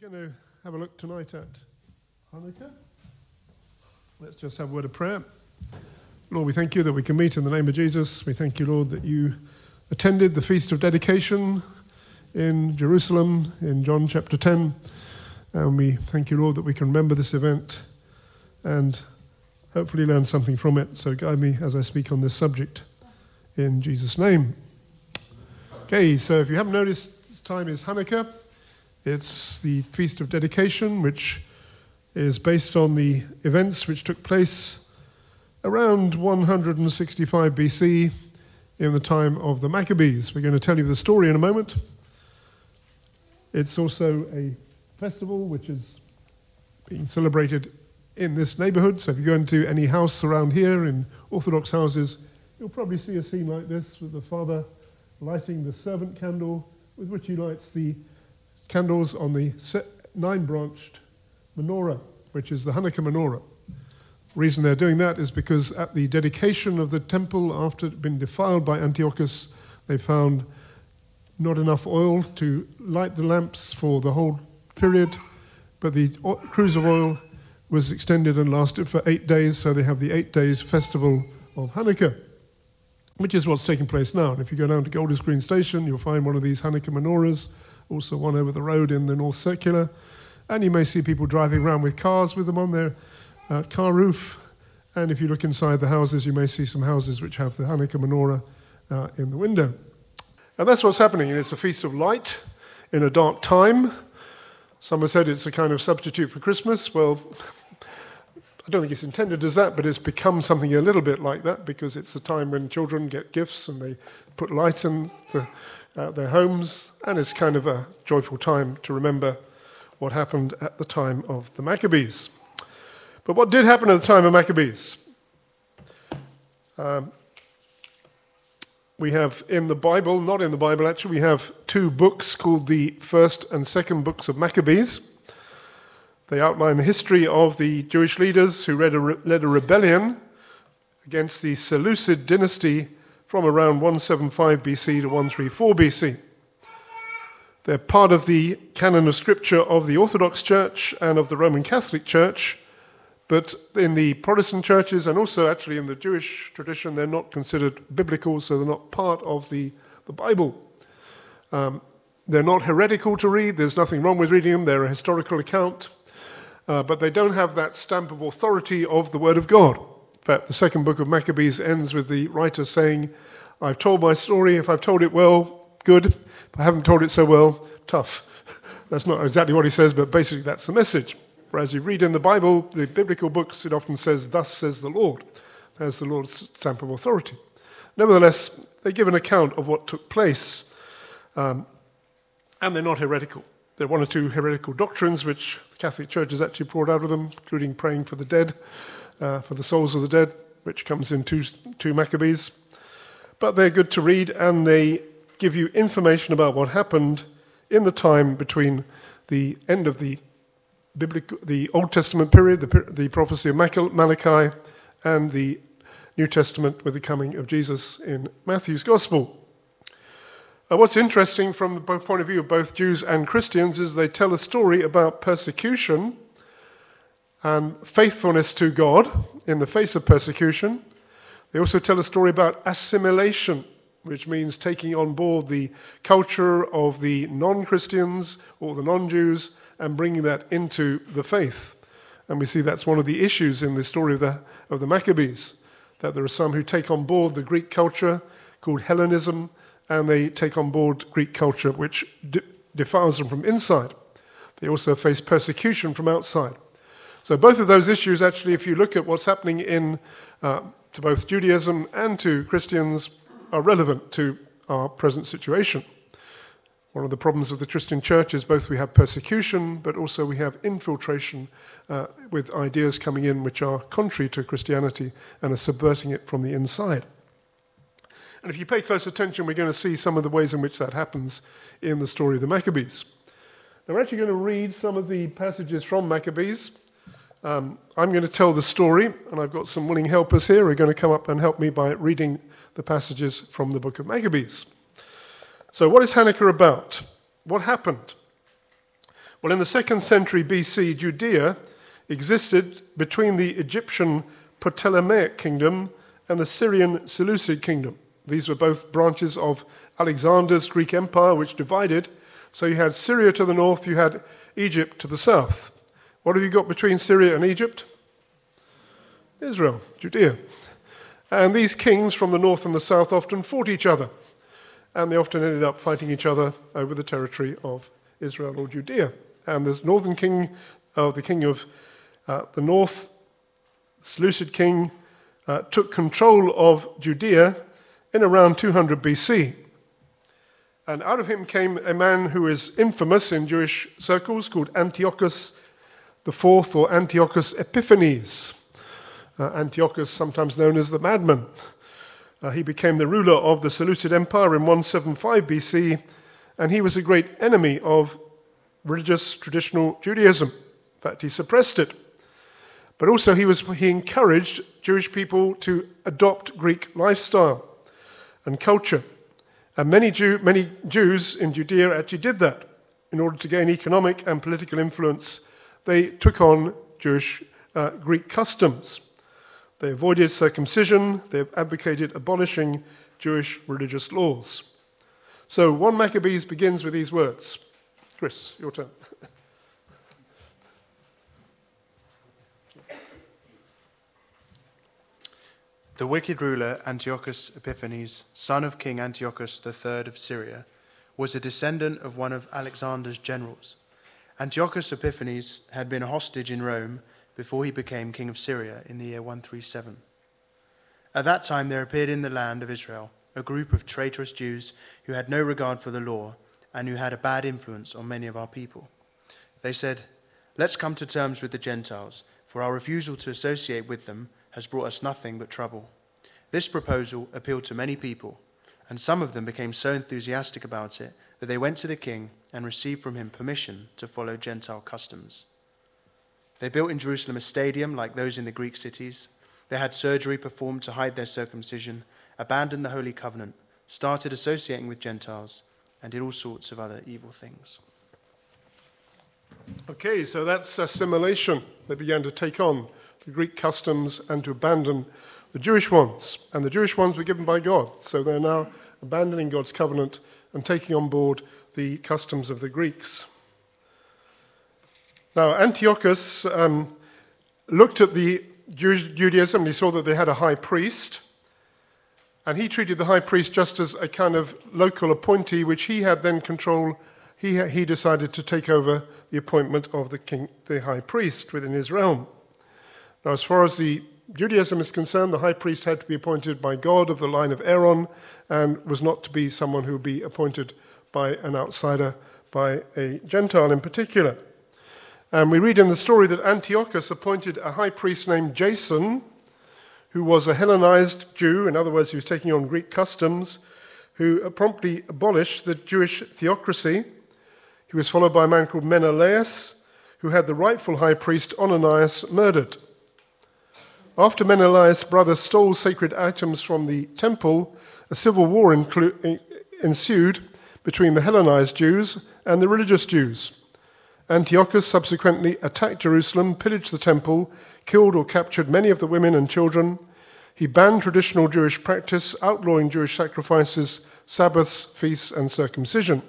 We're going to have a look tonight at Hanukkah. Let's just have a word of prayer. Lord, we thank you that we can meet in the name of Jesus. We thank you, Lord, that you attended the Feast of Dedication in Jerusalem in John chapter 10. And we thank you, Lord, that we can remember this event and hopefully learn something from it. So guide me as I speak on this subject in Jesus' name. Okay, so if you haven't noticed, this time is Hanukkah. It's the Feast of Dedication, which is based on the events which took place around 165 BC in the time of the Maccabees. We're going to tell you the story in a moment. It's also a festival which is being celebrated in this neighborhood. So if you go into any house around here in Orthodox houses, you'll probably see a scene like this with the father lighting the servant candle with which he lights the candles on the nine branched menorah, which is the Hanukkah menorah. The reason they're doing that is because at the dedication of the temple, after it had been defiled by Antiochus, they found not enough oil to light the lamps for the whole period, but the cruse of oil was extended and lasted for eight days, so they have the eight days festival of Hanukkah, which is what's taking place now. And if you go down to Golders Green Station, you'll find one of these Hanukkah menorahs also one over the road in the North Circular. And you may see people driving around with cars with them on their uh, car roof. And if you look inside the houses, you may see some houses which have the Hanukkah menorah uh, in the window. And that's what's happening. It's a feast of light in a dark time. Some have said it's a kind of substitute for Christmas. Well, I don't think it's intended as that, but it's become something a little bit like that because it's a time when children get gifts and they put light in the, their homes, and it's kind of a joyful time to remember what happened at the time of the Maccabees. But what did happen at the time of Maccabees? Um, we have in the Bible, not in the Bible actually, we have two books called the First and Second Books of Maccabees. They outline the history of the Jewish leaders who led a, led a rebellion against the Seleucid dynasty from around 175 BC to 134 BC. They're part of the canon of scripture of the Orthodox Church and of the Roman Catholic Church, but in the Protestant churches and also actually in the Jewish tradition, they're not considered biblical, so they're not part of the, the Bible. Um, they're not heretical to read, there's nothing wrong with reading them, they're a historical account, uh, but they don't have that stamp of authority of the Word of God fact, the second book of Maccabees ends with the writer saying, I've told my story. If I've told it well, good. If I haven't told it so well, tough. That's not exactly what he says, but basically that's the message. Whereas you read in the Bible, the biblical books, it often says, Thus says the Lord. There's the Lord's stamp of authority. Nevertheless, they give an account of what took place, um, and they're not heretical. There are one or two heretical doctrines which the Catholic Church has actually brought out of them, including praying for the dead uh, for the souls of the dead, which comes in two, two Maccabees. But they're good to read and they give you information about what happened in the time between the end of the biblical, the Old Testament period, the, the prophecy of Malachi, and the New Testament with the coming of Jesus in Matthew's Gospel. Uh, what's interesting from the point of view of both Jews and Christians is they tell a story about persecution and faithfulness to God in the face of persecution. They also tell a story about assimilation, which means taking on board the culture of the non Christians or the non Jews and bringing that into the faith. And we see that's one of the issues in the story of the, of the Maccabees, that there are some who take on board the Greek culture called Hellenism, and they take on board Greek culture which de- defiles them from inside. They also face persecution from outside. So, both of those issues, actually, if you look at what's happening in, uh, to both Judaism and to Christians, are relevant to our present situation. One of the problems of the Christian church is both we have persecution, but also we have infiltration uh, with ideas coming in which are contrary to Christianity and are subverting it from the inside. And if you pay close attention, we're going to see some of the ways in which that happens in the story of the Maccabees. Now, we're actually going to read some of the passages from Maccabees. Um, I'm going to tell the story, and I've got some willing helpers here who are going to come up and help me by reading the passages from the book of Maccabees. So, what is Hanukkah about? What happened? Well, in the second century BC, Judea existed between the Egyptian Ptolemaic kingdom and the Syrian Seleucid kingdom. These were both branches of Alexander's Greek Empire, which divided. So you had Syria to the north, you had Egypt to the south. What have you got between Syria and Egypt? Israel, Judea. And these kings from the north and the south often fought each other, and they often ended up fighting each other over the territory of Israel or Judea. And the northern king, uh, the king of uh, the north, Seleucid king, uh, took control of Judea in around 200 BC. And out of him came a man who is infamous in Jewish circles called Antiochus IV or Antiochus Epiphanes. Uh, Antiochus, sometimes known as the madman. Uh, he became the ruler of the Seleucid Empire in 175 BC, and he was a great enemy of religious traditional Judaism. In fact, he suppressed it. But also, he, was, he encouraged Jewish people to adopt Greek lifestyle and culture. And many, Jew, many Jews in Judea actually did that. In order to gain economic and political influence, they took on Jewish uh, Greek customs. They avoided circumcision, they advocated abolishing Jewish religious laws. So 1 Maccabees begins with these words. Chris, your turn. The wicked ruler Antiochus Epiphanes, son of King Antiochus III of Syria, was a descendant of one of Alexander's generals. Antiochus Epiphanes had been a hostage in Rome before he became king of Syria in the year 137. At that time, there appeared in the land of Israel a group of traitorous Jews who had no regard for the law and who had a bad influence on many of our people. They said, Let's come to terms with the Gentiles, for our refusal to associate with them has brought us nothing but trouble. This proposal appealed to many people, and some of them became so enthusiastic about it that they went to the king and received from him permission to follow Gentile customs. They built in Jerusalem a stadium like those in the Greek cities. They had surgery performed to hide their circumcision, abandoned the Holy Covenant, started associating with Gentiles, and did all sorts of other evil things. Okay, so that's assimilation. They began to take on the Greek customs and to abandon the Jewish ones. And the Jewish ones were given by God. So they're now abandoning God's covenant and taking on board the customs of the Greeks. Now, Antiochus um, looked at the Judaism and he saw that they had a high priest. And he treated the high priest just as a kind of local appointee, which he had then control. He, he decided to take over the appointment of the king, the high priest within his realm. Now, as far as the Judaism is concerned, the high priest had to be appointed by God of the line of Aaron and was not to be someone who would be appointed by an outsider, by a Gentile in particular. And we read in the story that Antiochus appointed a high priest named Jason, who was a Hellenized Jew, in other words, he was taking on Greek customs, who promptly abolished the Jewish theocracy. He was followed by a man called Menelaus, who had the rightful high priest Ananias murdered. After Menelaus' brother stole sacred items from the temple, a civil war inclu- ensued between the Hellenized Jews and the religious Jews. Antiochus subsequently attacked Jerusalem, pillaged the temple, killed or captured many of the women and children. He banned traditional Jewish practice, outlawing Jewish sacrifices, Sabbaths, feasts, and circumcision.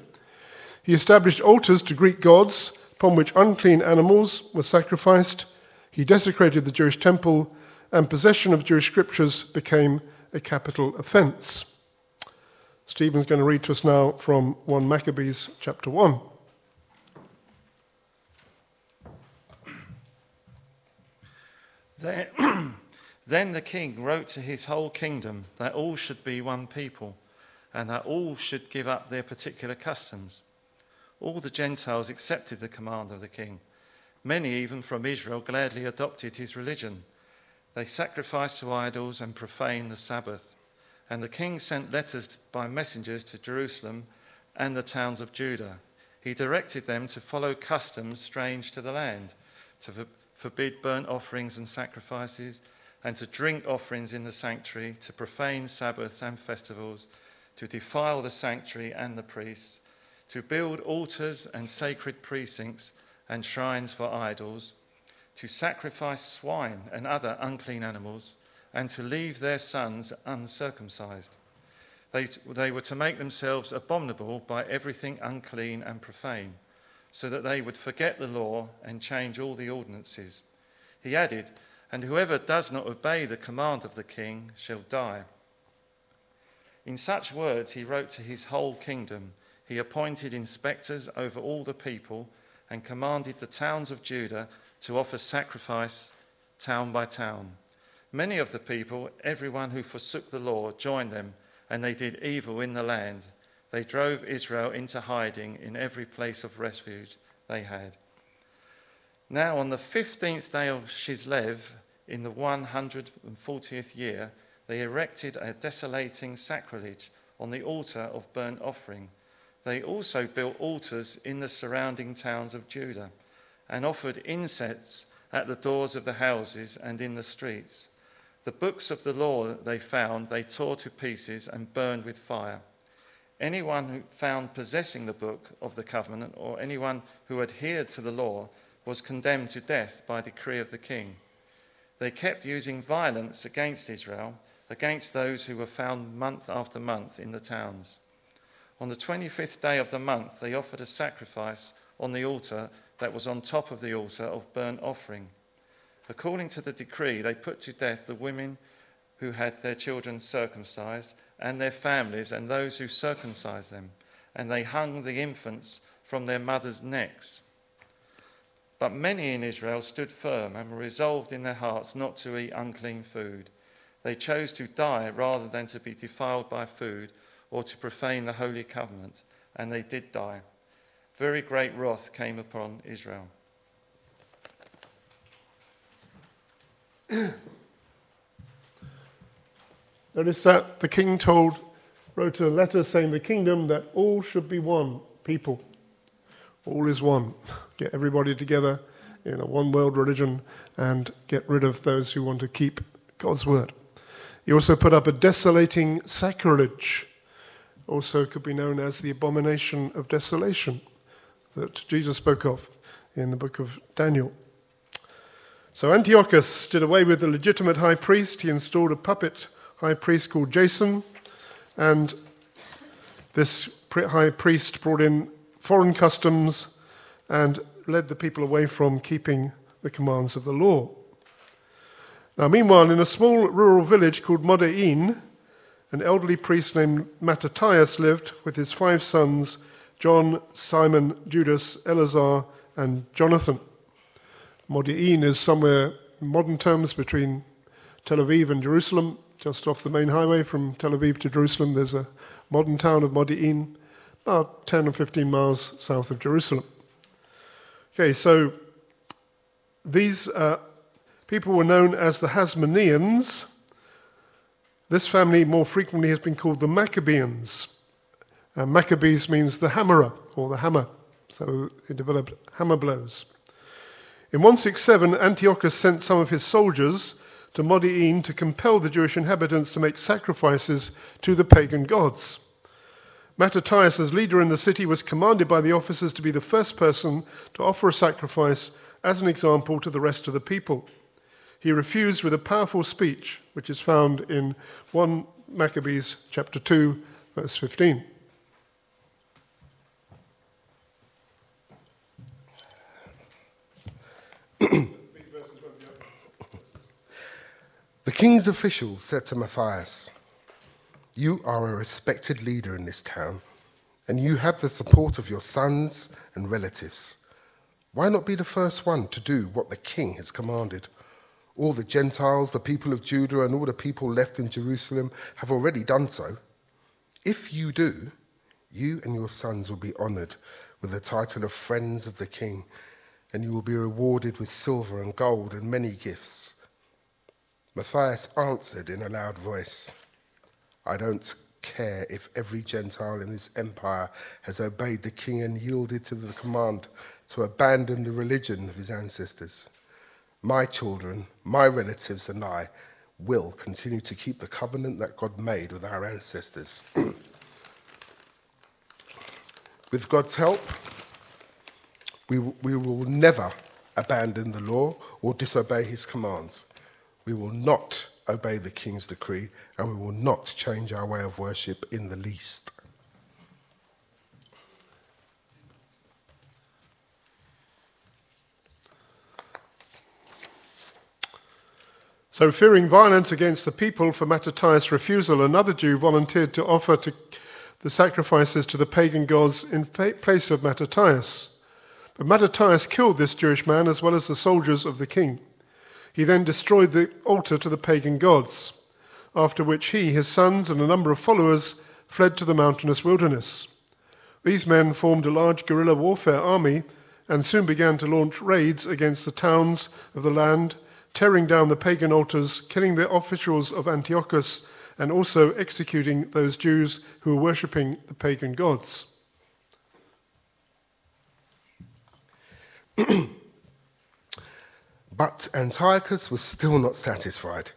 He established altars to Greek gods, upon which unclean animals were sacrificed. He desecrated the Jewish temple, and possession of Jewish scriptures became a capital offense. Stephen's going to read to us now from 1 Maccabees chapter 1. Then, then the king wrote to his whole kingdom that all should be one people and that all should give up their particular customs. All the Gentiles accepted the command of the king. Many, even from Israel, gladly adopted his religion. They sacrificed to idols and profaned the Sabbath. And the king sent letters by messengers to Jerusalem and the towns of Judah. He directed them to follow customs strange to the land, to forbid burnt offerings and sacrifices, and to drink offerings in the sanctuary, to profane Sabbaths and festivals, to defile the sanctuary and the priests, to build altars and sacred precincts, and shrines for idols, to sacrifice swine and other unclean animals, and to leave their sons uncircumcised. They, they were to make themselves abominable by everything unclean and profane, so that they would forget the law and change all the ordinances. He added, And whoever does not obey the command of the king shall die. In such words he wrote to his whole kingdom. He appointed inspectors over all the people and commanded the towns of Judah to offer sacrifice town by town. Many of the people, everyone who forsook the law, joined them and they did evil in the land. They drove Israel into hiding in every place of refuge they had. Now, on the 15th day of Chislev, in the 140th year, they erected a desolating sacrilege on the altar of burnt offering. They also built altars in the surrounding towns of Judah and offered incense at the doors of the houses and in the streets. The books of the law they found, they tore to pieces and burned with fire. Anyone who found possessing the book of the covenant or anyone who adhered to the law was condemned to death by decree of the king. They kept using violence against Israel, against those who were found month after month in the towns. On the 25th day of the month, they offered a sacrifice on the altar that was on top of the altar of burnt offering. According to the decree, they put to death the women who had their children circumcised, and their families, and those who circumcised them, and they hung the infants from their mothers' necks. But many in Israel stood firm and were resolved in their hearts not to eat unclean food. They chose to die rather than to be defiled by food or to profane the holy covenant, and they did die. Very great wrath came upon Israel. Notice that the king told, wrote a letter saying the kingdom that all should be one people. All is one. Get everybody together in a one world religion and get rid of those who want to keep God's word. He also put up a desolating sacrilege, also could be known as the abomination of desolation, that Jesus spoke of in the book of Daniel. So Antiochus did away with the legitimate high priest. He installed a puppet high priest called Jason, and this high priest brought in foreign customs and led the people away from keeping the commands of the law. Now, meanwhile, in a small rural village called Modi'in, an elderly priest named Mattathias lived with his five sons John, Simon, Judas, Eleazar, and Jonathan. Modi'in is somewhere in modern terms between Tel Aviv and Jerusalem, just off the main highway from Tel Aviv to Jerusalem. There's a modern town of Modi'in, about 10 or 15 miles south of Jerusalem. Okay, so these uh, people were known as the Hasmoneans. This family more frequently has been called the Maccabeans. Uh, Maccabees means the hammerer or the hammer, so he developed hammer blows. In 167, Antiochus sent some of his soldiers to Modi'in to compel the Jewish inhabitants to make sacrifices to the pagan gods. Mattathias, as leader in the city, was commanded by the officers to be the first person to offer a sacrifice as an example to the rest of the people. He refused with a powerful speech, which is found in 1 Maccabees chapter 2, verse 15. King's officials said to Matthias, You are a respected leader in this town, and you have the support of your sons and relatives. Why not be the first one to do what the king has commanded? All the Gentiles, the people of Judah, and all the people left in Jerusalem have already done so. If you do, you and your sons will be honored with the title of friends of the king and you will be rewarded with silver and gold and many gifts. Matthias answered in a loud voice, I don't care if every Gentile in this empire has obeyed the king and yielded to the command to abandon the religion of his ancestors. My children, my relatives, and I will continue to keep the covenant that God made with our ancestors. with God's help, We, we will never abandon the law or disobey his commands. We will not obey the king's decree, and we will not change our way of worship in the least. So, fearing violence against the people for Mattathias' refusal, another Jew volunteered to offer to the sacrifices to the pagan gods in place of Mattathias. But Mattathias killed this Jewish man as well as the soldiers of the king. He then destroyed the altar to the pagan gods, after which he, his sons, and a number of followers fled to the mountainous wilderness. These men formed a large guerrilla warfare army and soon began to launch raids against the towns of the land, tearing down the pagan altars, killing the officials of Antiochus, and also executing those Jews who were worshipping the pagan gods. But Antiochus was still not satisfied.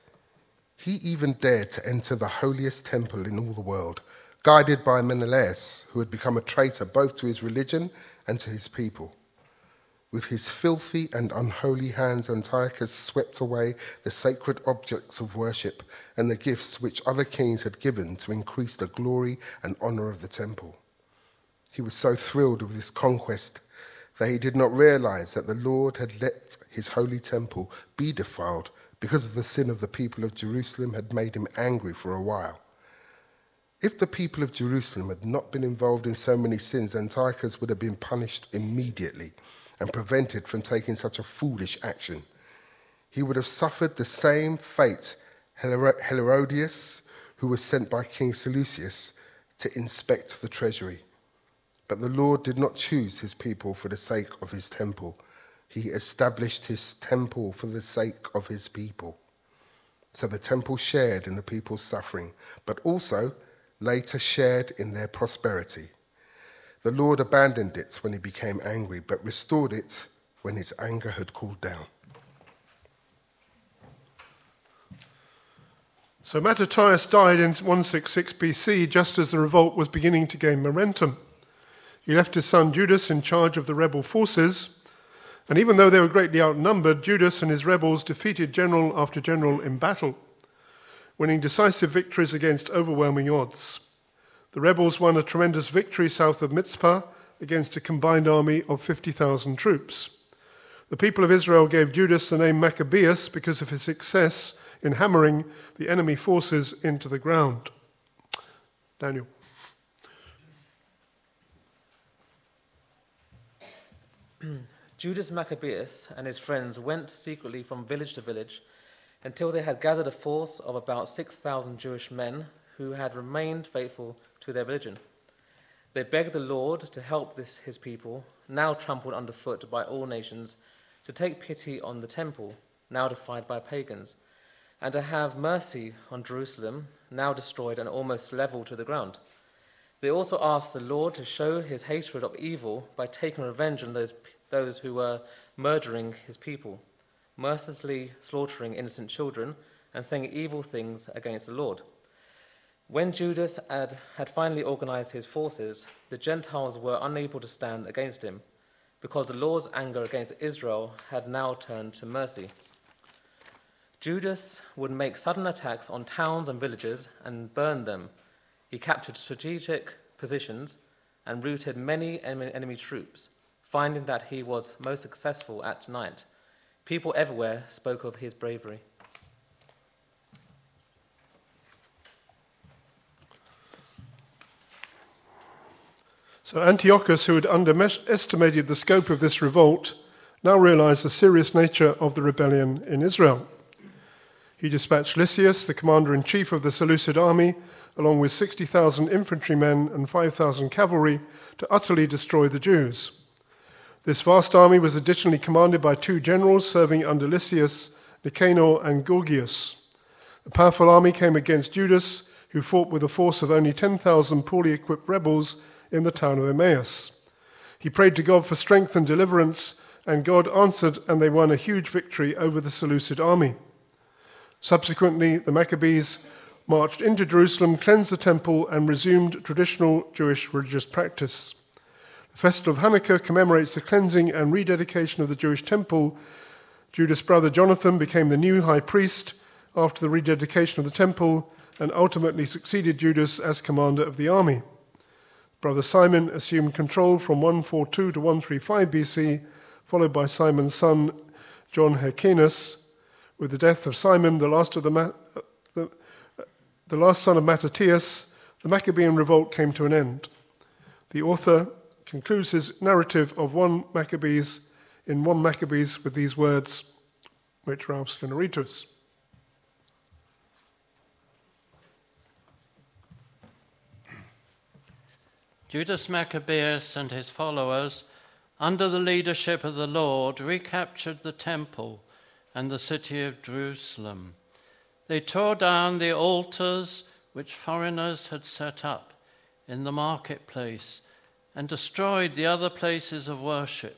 He even dared to enter the holiest temple in all the world, guided by Menelaus, who had become a traitor both to his religion and to his people. With his filthy and unholy hands, Antiochus swept away the sacred objects of worship and the gifts which other kings had given to increase the glory and honor of the temple. He was so thrilled with this conquest that he did not realize that the Lord had let his holy temple be defiled because of the sin of the people of Jerusalem had made him angry for a while. If the people of Jerusalem had not been involved in so many sins, Antiochus would have been punished immediately and prevented from taking such a foolish action. He would have suffered the same fate Herodias, who was sent by King Seleucus to inspect the treasury. But the Lord did not choose his people for the sake of his temple. He established his temple for the sake of his people. So the temple shared in the people's suffering, but also later shared in their prosperity. The Lord abandoned it when he became angry, but restored it when his anger had cooled down. So Mattathias died in 166 BC, just as the revolt was beginning to gain momentum. He left his son Judas in charge of the rebel forces, and even though they were greatly outnumbered, Judas and his rebels defeated general after general in battle, winning decisive victories against overwhelming odds. The rebels won a tremendous victory south of Mizpah against a combined army of 50,000 troops. The people of Israel gave Judas the name Maccabeus because of his success in hammering the enemy forces into the ground. Daniel. Judas Maccabeus and his friends went secretly from village to village until they had gathered a force of about 6,000 Jewish men who had remained faithful to their religion. They begged the Lord to help this, his people, now trampled underfoot by all nations, to take pity on the temple, now defied by pagans, and to have mercy on Jerusalem, now destroyed and almost leveled to the ground. They also asked the Lord to show his hatred of evil by taking revenge on those those who were murdering his people, mercilessly slaughtering innocent children, and saying evil things against the Lord. When Judas had, had finally organized his forces, the Gentiles were unable to stand against him, because the Lord's anger against Israel had now turned to mercy. Judas would make sudden attacks on towns and villages and burn them. He captured strategic positions and routed many enemy troops finding that he was most successful at night. People everywhere spoke of his bravery. So Antiochus, who had underestimated the scope of this revolt, now realized the serious nature of the rebellion in Israel. He dispatched Lysias, the commander in chief of the Seleucid army, along with 60,000 infantrymen and 5,000 cavalry, to utterly destroy the Jews. This vast army was additionally commanded by two generals serving under Lysias, Nicanor, and Gorgias. The powerful army came against Judas, who fought with a force of only 10,000 poorly equipped rebels in the town of Emmaus. He prayed to God for strength and deliverance, and God answered, and they won a huge victory over the Seleucid army. Subsequently, the Maccabees marched into Jerusalem, cleansed the temple, and resumed traditional Jewish religious practice. The festival of Hanukkah commemorates the cleansing and rededication of the Jewish temple. Judas' brother Jonathan became the new high priest after the rededication of the temple and ultimately succeeded Judas as commander of the army. Brother Simon assumed control from 142 to 135 BC, followed by Simon's son John Hyrcanus. With the death of Simon, the last, of the, Ma- the, the last son of Mattathias, the Maccabean revolt came to an end. The author concludes his narrative of 1 Maccabees in 1 Maccabees with these words, which Ralph's going to read to us. Judas Maccabeus and his followers, under the leadership of the Lord, recaptured the temple and the city of Jerusalem. They tore down the altars which foreigners had set up in the marketplace and destroyed the other places of worship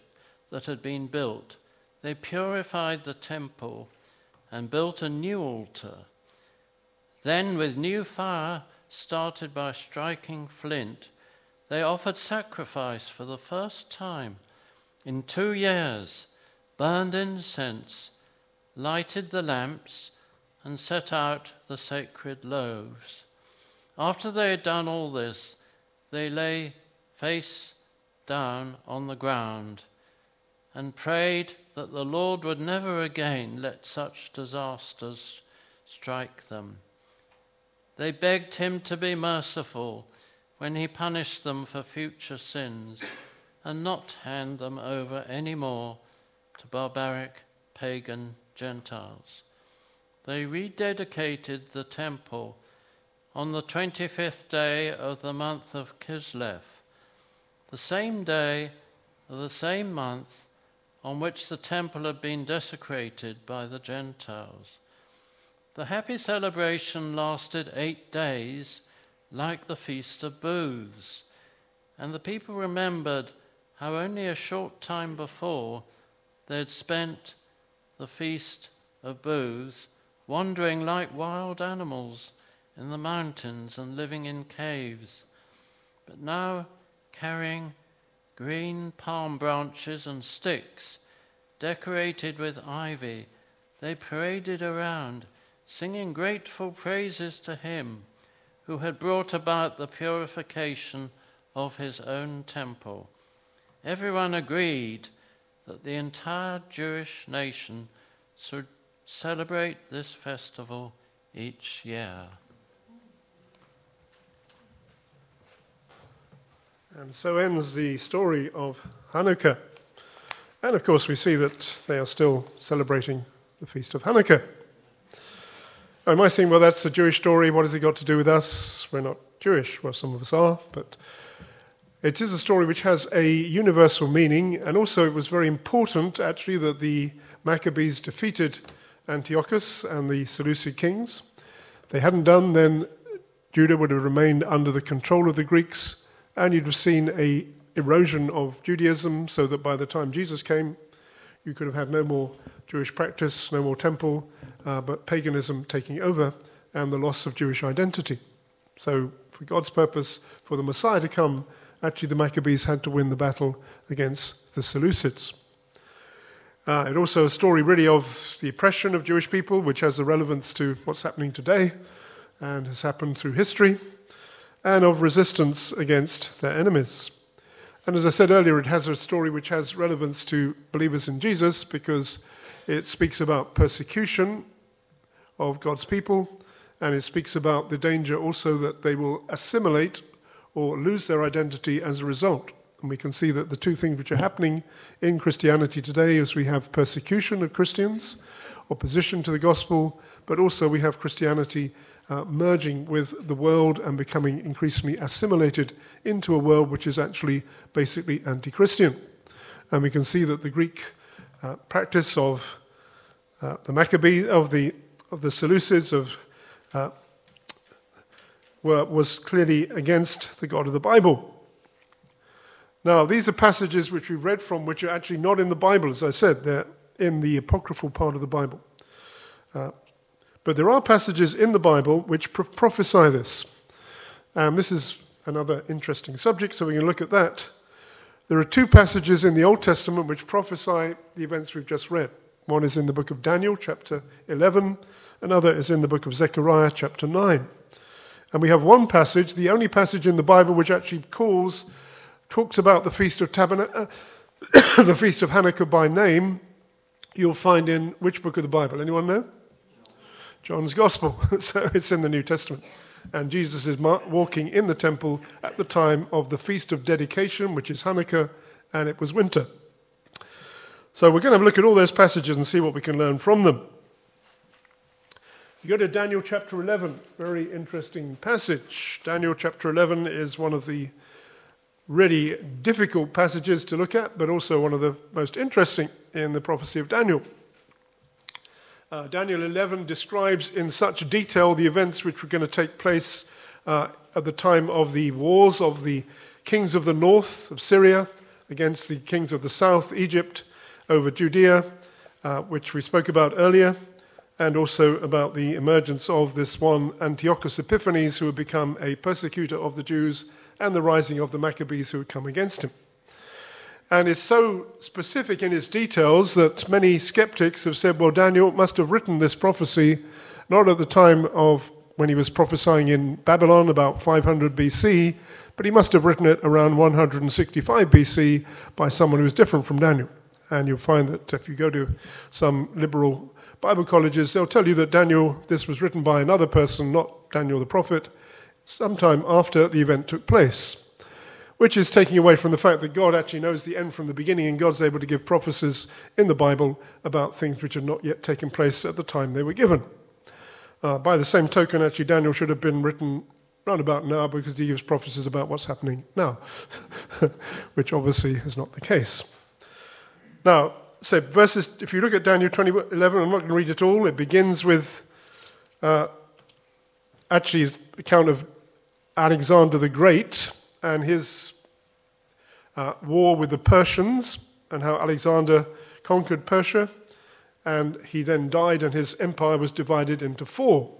that had been built. They purified the temple and built a new altar. Then, with new fire started by striking flint, they offered sacrifice for the first time in two years, burned incense, lighted the lamps, and set out the sacred loaves. After they had done all this, they lay face down on the ground and prayed that the Lord would never again let such disasters strike them. They begged him to be merciful when he punished them for future sins and not hand them over any more to barbaric pagan Gentiles. They rededicated the temple on the 25th day of the month of Kislev, the same day of the same month on which the temple had been desecrated by the Gentiles. The happy celebration lasted eight days like the Feast of Booths. And the people remembered how only a short time before they had spent the Feast of Booths wandering like wild animals in the mountains and living in caves. But now, carrying green palm branches and sticks decorated with ivy, they paraded around, singing grateful praises to Him who had brought about the purification of his own temple. Everyone agreed that the entire Jewish nation should celebrate this festival each year. And so ends the story of Hanukkah. And of course, we see that they are still celebrating the Feast of Hanukkah. Um, I might think, well, that's a Jewish story. What has it got to do with us? We're not Jewish. Well, some of us are, but it is a story which has a universal meaning. And also, it was very important, actually, that the Maccabees defeated Antiochus and the Seleucid kings. If they hadn't done, then Judah would have remained under the control of the Greeks, and you'd have seen a erosion of Judaism, so that by the time Jesus came, you could have had no more Jewish practice, no more temple, uh, but paganism taking over and the loss of Jewish identity. So, for God's purpose, for the Messiah to come, actually the Maccabees had to win the battle against the Seleucids. Uh, it also a story really of the oppression of Jewish people, which has a relevance to what's happening today and has happened through history, and of resistance against their enemies. And as I said earlier, it has a story which has relevance to believers in Jesus because it speaks about persecution of God's people, and it speaks about the danger also that they will assimilate or lose their identity as a result. And we can see that the two things which are happening in Christianity today is we have persecution of Christians, opposition to the gospel, but also we have Christianity uh, merging with the world and becoming increasingly assimilated into a world which is actually basically anti Christian. And we can see that the Greek uh, practice of uh, the Maccabees, of the of the Seleucids of, uh, were, was clearly against the God of the Bible. Now, these are passages which we read from, which are actually not in the Bible, as I said, they're in the apocryphal part of the Bible. Uh, but there are passages in the Bible which pro- prophesy this. And this is another interesting subject, so we can look at that. There are two passages in the Old Testament which prophesy the events we've just read. One is in the book of Daniel, chapter 11, another is in the book of Zechariah, chapter 9. And we have one passage, the only passage in the Bible which actually calls, talks about the Feast of Tabernacle, the Feast of Hanukkah by name. You'll find in which book of the Bible? Anyone know? John's Gospel. so it's in the New Testament. And Jesus is walking in the temple at the time of the Feast of Dedication, which is Hanukkah, and it was winter. So we're going to look at all those passages and see what we can learn from them. You go to Daniel chapter 11, very interesting passage. Daniel chapter 11 is one of the really difficult passages to look at, but also one of the most interesting in the prophecy of Daniel. Uh, Daniel 11 describes in such detail the events which were going to take place uh, at the time of the wars of the kings of the north of Syria against the kings of the south, Egypt, over Judea, uh, which we spoke about earlier, and also about the emergence of this one Antiochus Epiphanes, who had become a persecutor of the Jews, and the rising of the Maccabees who had come against him and is so specific in its details that many skeptics have said, well, Daniel must have written this prophecy not at the time of when he was prophesying in Babylon about 500 BC, but he must have written it around 165 BC by someone who was different from Daniel. And you'll find that if you go to some liberal Bible colleges, they'll tell you that Daniel, this was written by another person, not Daniel the prophet, sometime after the event took place which is taking away from the fact that God actually knows the end from the beginning and God's able to give prophecies in the Bible about things which had not yet taken place at the time they were given. Uh, by the same token, actually, Daniel should have been written round about now because he gives prophecies about what's happening now, which obviously is not the case. Now, so verses, if you look at Daniel 20, 11, I'm not going to read it all. It begins with uh, actually account of Alexander the Great and his uh, war with the Persians and how Alexander conquered Persia. And he then died, and his empire was divided into four.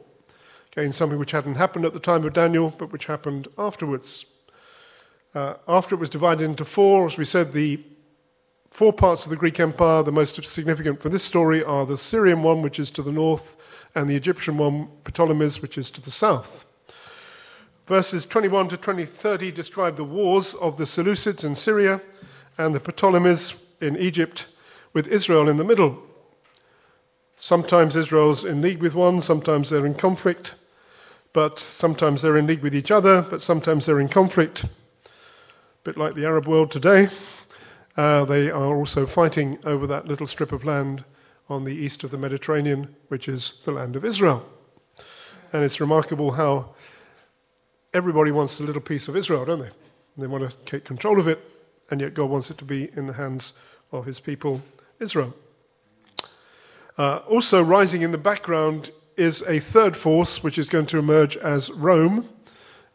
Again, something which hadn't happened at the time of Daniel, but which happened afterwards. Uh, after it was divided into four, as we said, the four parts of the Greek Empire, the most significant for this story are the Syrian one, which is to the north, and the Egyptian one, Ptolemy's, which is to the south. Verses 21 to 20, 30 describe the wars of the Seleucids in Syria and the Ptolemies in Egypt, with Israel in the middle. Sometimes Israel's in league with one, sometimes they're in conflict, but sometimes they're in league with each other, but sometimes they're in conflict. A bit like the Arab world today, uh, they are also fighting over that little strip of land on the east of the Mediterranean, which is the land of Israel. And it's remarkable how everybody wants a little piece of Israel, don't they? They want to take control of it, and yet God wants it to be in the hands of his people, Israel. Uh, also, rising in the background is a third force which is going to emerge as Rome.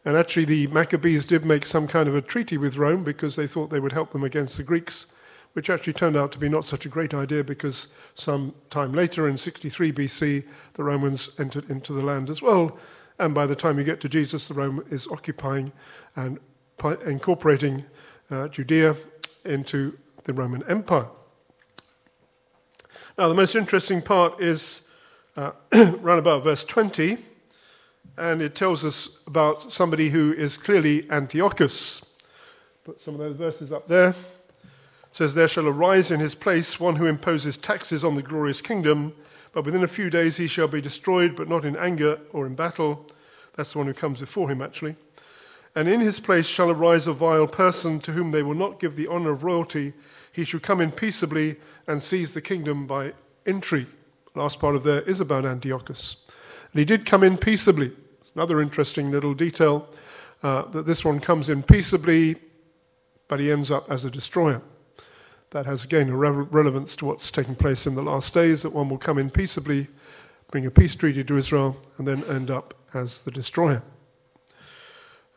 And actually, the Maccabees did make some kind of a treaty with Rome because they thought they would help them against the Greeks, which actually turned out to be not such a great idea because some time later, in 63 BC, the Romans entered into the land as well and by the time you get to Jesus, the Rome is occupying and incorporating uh, Judea into the Roman Empire. Now, the most interesting part is uh, around about verse 20, and it tells us about somebody who is clearly Antiochus. Put some of those verses up there. It says, There shall arise in his place one who imposes taxes on the glorious kingdom but within a few days he shall be destroyed, but not in anger or in battle. That's the one who comes before him, actually. And in his place shall arise a vile person to whom they will not give the honor of royalty. He shall come in peaceably and seize the kingdom by intrigue. Last part of there is about Antiochus. And he did come in peaceably. Another interesting little detail uh, that this one comes in peaceably, but he ends up as a destroyer that has again a re- relevance to what's taking place in the last days that one will come in peaceably, bring a peace treaty to Israel, and then end up as the destroyer.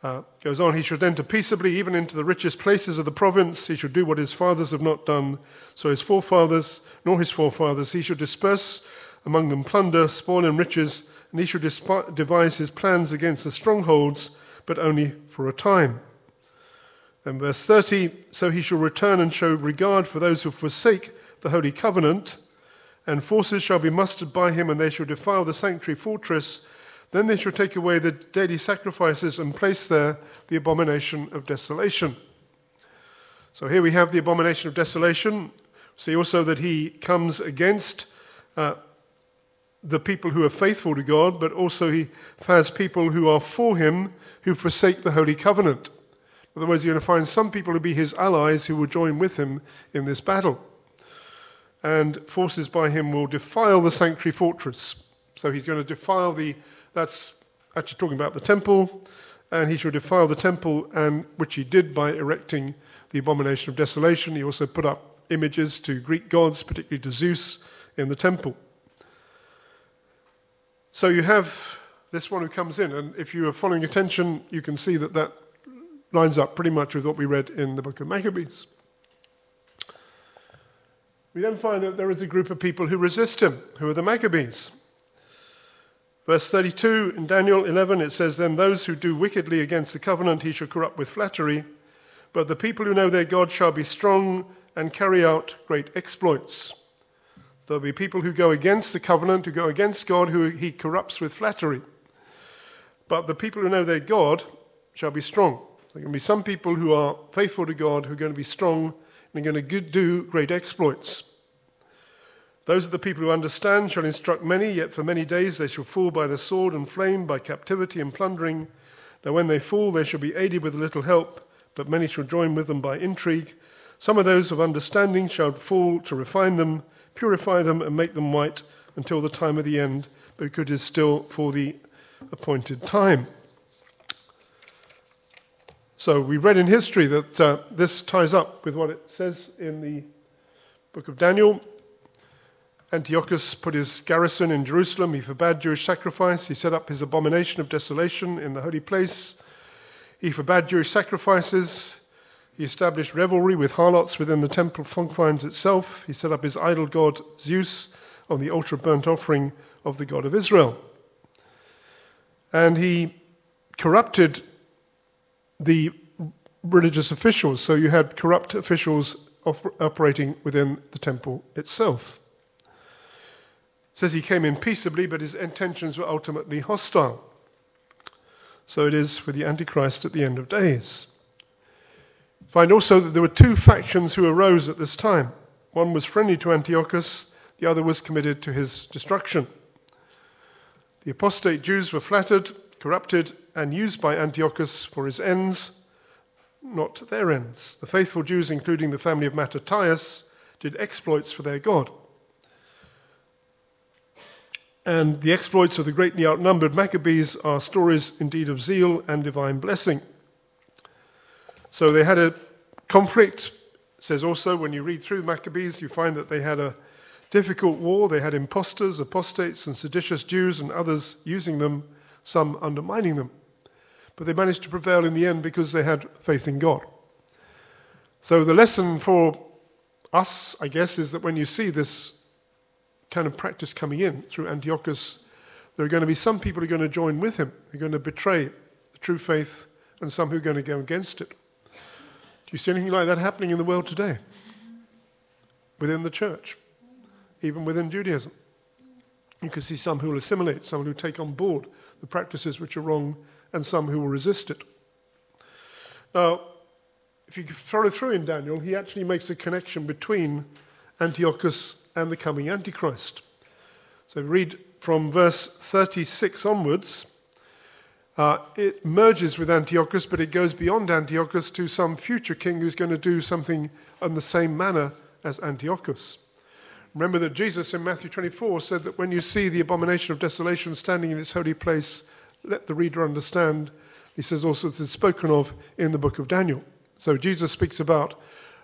Uh, goes on, he should enter peaceably even into the richest places of the province. He should do what his fathers have not done. So his forefathers, nor his forefathers, he should disperse among them plunder, spoil, and riches, and he should devise his plans against the strongholds, but only for a time. And verse 30 So he shall return and show regard for those who forsake the holy covenant, and forces shall be mustered by him, and they shall defile the sanctuary fortress. Then they shall take away the daily sacrifices and place there the abomination of desolation. So here we have the abomination of desolation. See also that he comes against uh, the people who are faithful to God, but also he has people who are for him who forsake the holy covenant. In other words, you're going to find some people to be his allies who will join with him in this battle. And forces by him will defile the sanctuary fortress. So he's going to defile the, that's actually talking about the temple, and he shall defile the temple, and which he did by erecting the abomination of desolation. He also put up images to Greek gods, particularly to Zeus, in the temple. So you have this one who comes in, and if you are following attention, you can see that that lines up pretty much with what we read in the book of Maccabees. We then find that there is a group of people who resist him, who are the Maccabees. Verse 32 in Daniel 11, it says, Then those who do wickedly against the covenant he shall corrupt with flattery, but the people who know their God shall be strong and carry out great exploits. There'll be people who go against the covenant, who go against God, who he corrupts with flattery. But the people who know their God shall be strong. There are going to be some people who are faithful to God, who are going to be strong, and are going to do great exploits. Those are the people who understand shall instruct many, yet for many days they shall fall by the sword and flame, by captivity and plundering. Now when they fall, they shall be aided with a little help, but many shall join with them by intrigue. Some of those of understanding shall fall to refine them, purify them, and make them white until the time of the end, because it is still for the appointed time. So we read in history that uh, this ties up with what it says in the book of Daniel. Antiochus put his garrison in Jerusalem. He forbade Jewish sacrifice. He set up his abomination of desolation in the holy place. He forbade Jewish sacrifices. He established revelry with harlots within the temple confines itself. He set up his idol god Zeus on the altar of burnt offering of the God of Israel. And he corrupted the religious officials. So you had corrupt officials op- operating within the temple itself. It says he came in peaceably, but his intentions were ultimately hostile. So it is with the Antichrist at the end of days. Find also that there were two factions who arose at this time. One was friendly to Antiochus, the other was committed to his destruction. The apostate Jews were flattered, corrupted, and used by Antiochus for his ends, not their ends. The faithful Jews, including the family of Mattathias, did exploits for their God. And the exploits of the greatly outnumbered Maccabees are stories indeed of zeal and divine blessing. So they had a conflict. Says also, when you read through Maccabees, you find that they had a difficult war. They had impostors, apostates, and seditious Jews, and others using them, some undermining them. But they managed to prevail in the end because they had faith in God. So the lesson for us, I guess, is that when you see this kind of practice coming in through Antiochus, there are going to be some people who are going to join with him, who are going to betray the true faith, and some who are going to go against it. Do you see anything like that happening in the world today? Within the church, even within Judaism. You can see some who will assimilate, some who take on board the practices which are wrong, and some who will resist it. Now, if you follow through in Daniel, he actually makes a connection between Antiochus and the coming Antichrist. So read from verse 36 onwards. Uh, it merges with Antiochus, but it goes beyond Antiochus to some future king who's going to do something in the same manner as Antiochus. Remember that Jesus in Matthew 24 said that when you see the abomination of desolation standing in its holy place, let the reader understand. He says also this is spoken of in the book of Daniel. So Jesus speaks about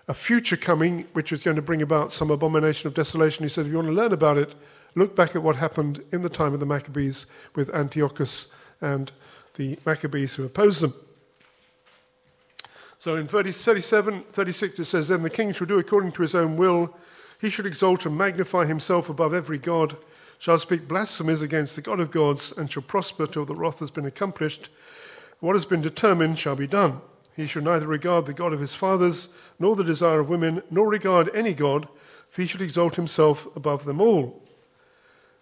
a future coming which is going to bring about some abomination of desolation. He said, if you want to learn about it, look back at what happened in the time of the Maccabees with Antiochus and the Maccabees who opposed them. So in 30, 37, 36, it says, Then the king shall do according to his own will. He should exalt and magnify himself above every god, shall speak blasphemies against the God of gods, and shall prosper till the wrath has been accomplished. What has been determined shall be done. He shall neither regard the God of his fathers, nor the desire of women, nor regard any God, for he shall exalt himself above them all.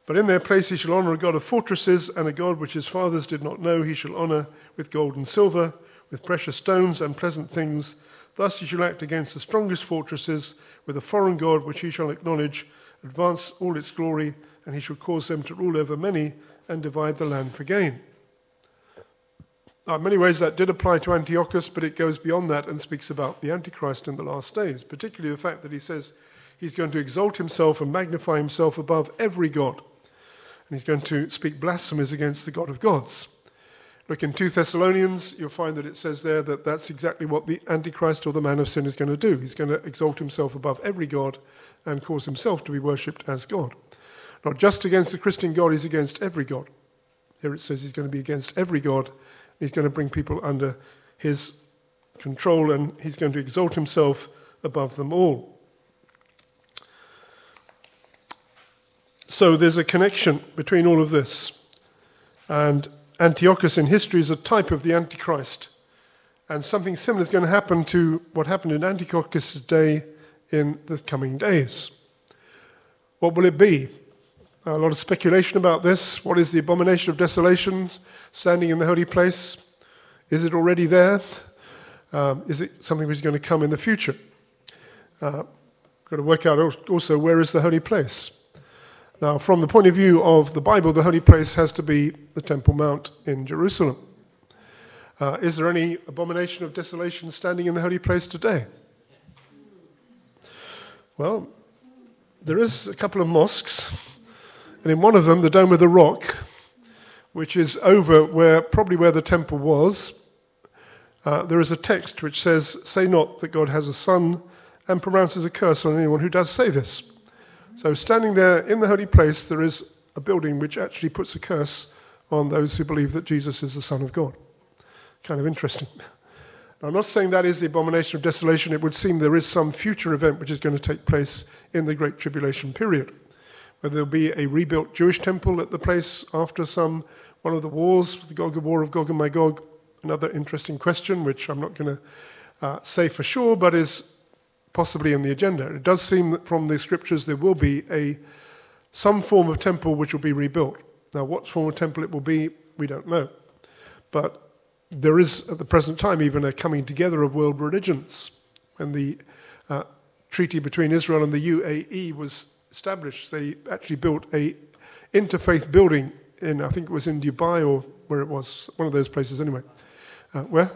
But in their place he shall honor a God of fortresses, and a God which his fathers did not know he shall honor with gold and silver, with precious stones and pleasant things. Thus he shall act against the strongest fortresses, with a foreign God which he shall acknowledge, advance all its glory, and he shall cause them to rule over many and divide the land for gain. Now, in many ways, that did apply to Antiochus, but it goes beyond that and speaks about the Antichrist in the last days, particularly the fact that he says he's going to exalt himself and magnify himself above every God. And he's going to speak blasphemies against the God of gods. Look in 2 Thessalonians, you'll find that it says there that that's exactly what the Antichrist or the man of sin is going to do. He's going to exalt himself above every God and cause himself to be worshipped as God. Not just against the Christian God, he's against every God. Here it says he's going to be against every God He's going to bring people under his control and he's going to exalt himself above them all. So there's a connection between all of this. And Antiochus in history is a type of the Antichrist. And something similar is going to happen to what happened in Antiochus' day in the coming days. What will it be? A lot of speculation about this. What is the abomination of desolation standing in the holy place? Is it already there? Um, is it something which is going to come in the future? Uh, got to work out also where is the holy place. Now, from the point of view of the Bible, the holy place has to be the Temple Mount in Jerusalem. Uh, is there any abomination of desolation standing in the holy place today? Well, there is a couple of mosques and in one of them, the Dome of the Rock, which is over where probably where the temple was, uh, there is a text which says, Say not that God has a son, and pronounces a curse on anyone who does say this. So, standing there in the holy place, there is a building which actually puts a curse on those who believe that Jesus is the Son of God. Kind of interesting. I'm not saying that is the abomination of desolation. It would seem there is some future event which is going to take place in the Great Tribulation period whether there'll be a rebuilt Jewish temple at the place after some one of the wars, the Gog of War of Gog and Magog. Another interesting question, which I'm not going to uh, say for sure, but is possibly in the agenda. It does seem that from the scriptures there will be a some form of temple which will be rebuilt. Now, what form of temple it will be, we don't know. But there is, at the present time, even a coming together of world religions. When the uh, treaty between Israel and the UAE was established, they actually built a interfaith building in, I think it was in Dubai or where it was, one of those places anyway. Uh, where?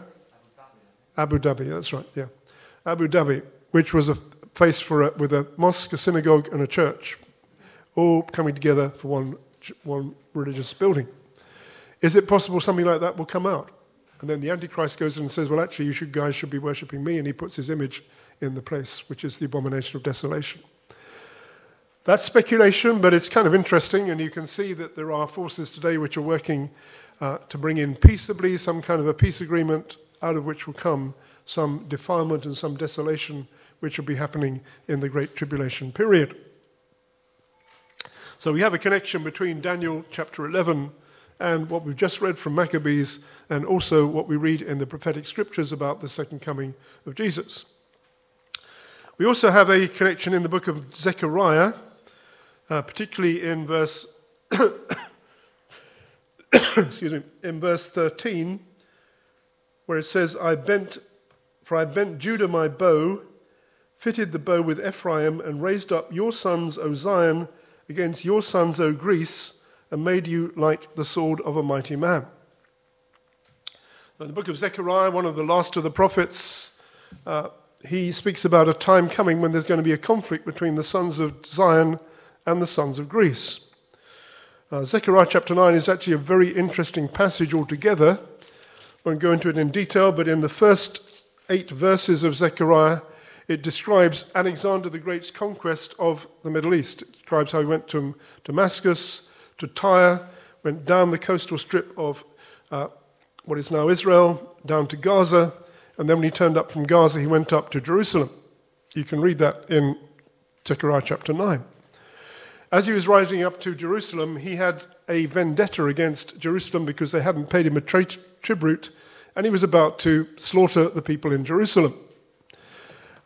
Abu Dhabi, that's right, yeah. Abu Dhabi, which was a place for a, with a mosque, a synagogue, and a church, all coming together for one, one religious building. Is it possible something like that will come out? And then the Antichrist goes in and says, Well, actually, you should, guys should be worshipping me. And he puts his image in the place, which is the abomination of desolation. That's speculation, but it's kind of interesting, and you can see that there are forces today which are working uh, to bring in peaceably some kind of a peace agreement out of which will come some defilement and some desolation which will be happening in the Great Tribulation period. So we have a connection between Daniel chapter 11 and what we've just read from Maccabees, and also what we read in the prophetic scriptures about the second coming of Jesus. We also have a connection in the book of Zechariah, uh, particularly in verse excuse me, in verse 13, where it says, I bent, for I bent Judah my bow, fitted the bow with Ephraim, and raised up your sons, O Zion, against your sons, O Greece, and made you like the sword of a mighty man. In the book of Zechariah, one of the last of the prophets, uh, he speaks about a time coming when there's going to be a conflict between the sons of Zion and the sons of Greece. Uh, Zechariah chapter 9 is actually a very interesting passage altogether. I won't go into it in detail, but in the first eight verses of Zechariah, it describes Alexander the Great's conquest of the Middle East. It describes how he went to Damascus, to Tyre, went down the coastal strip of uh, what is now Israel, down to Gaza, and then when he turned up from Gaza, he went up to Jerusalem. You can read that in Zechariah chapter 9. As he was riding up to Jerusalem, he had a vendetta against Jerusalem because they hadn't paid him a tribute and he was about to slaughter the people in Jerusalem.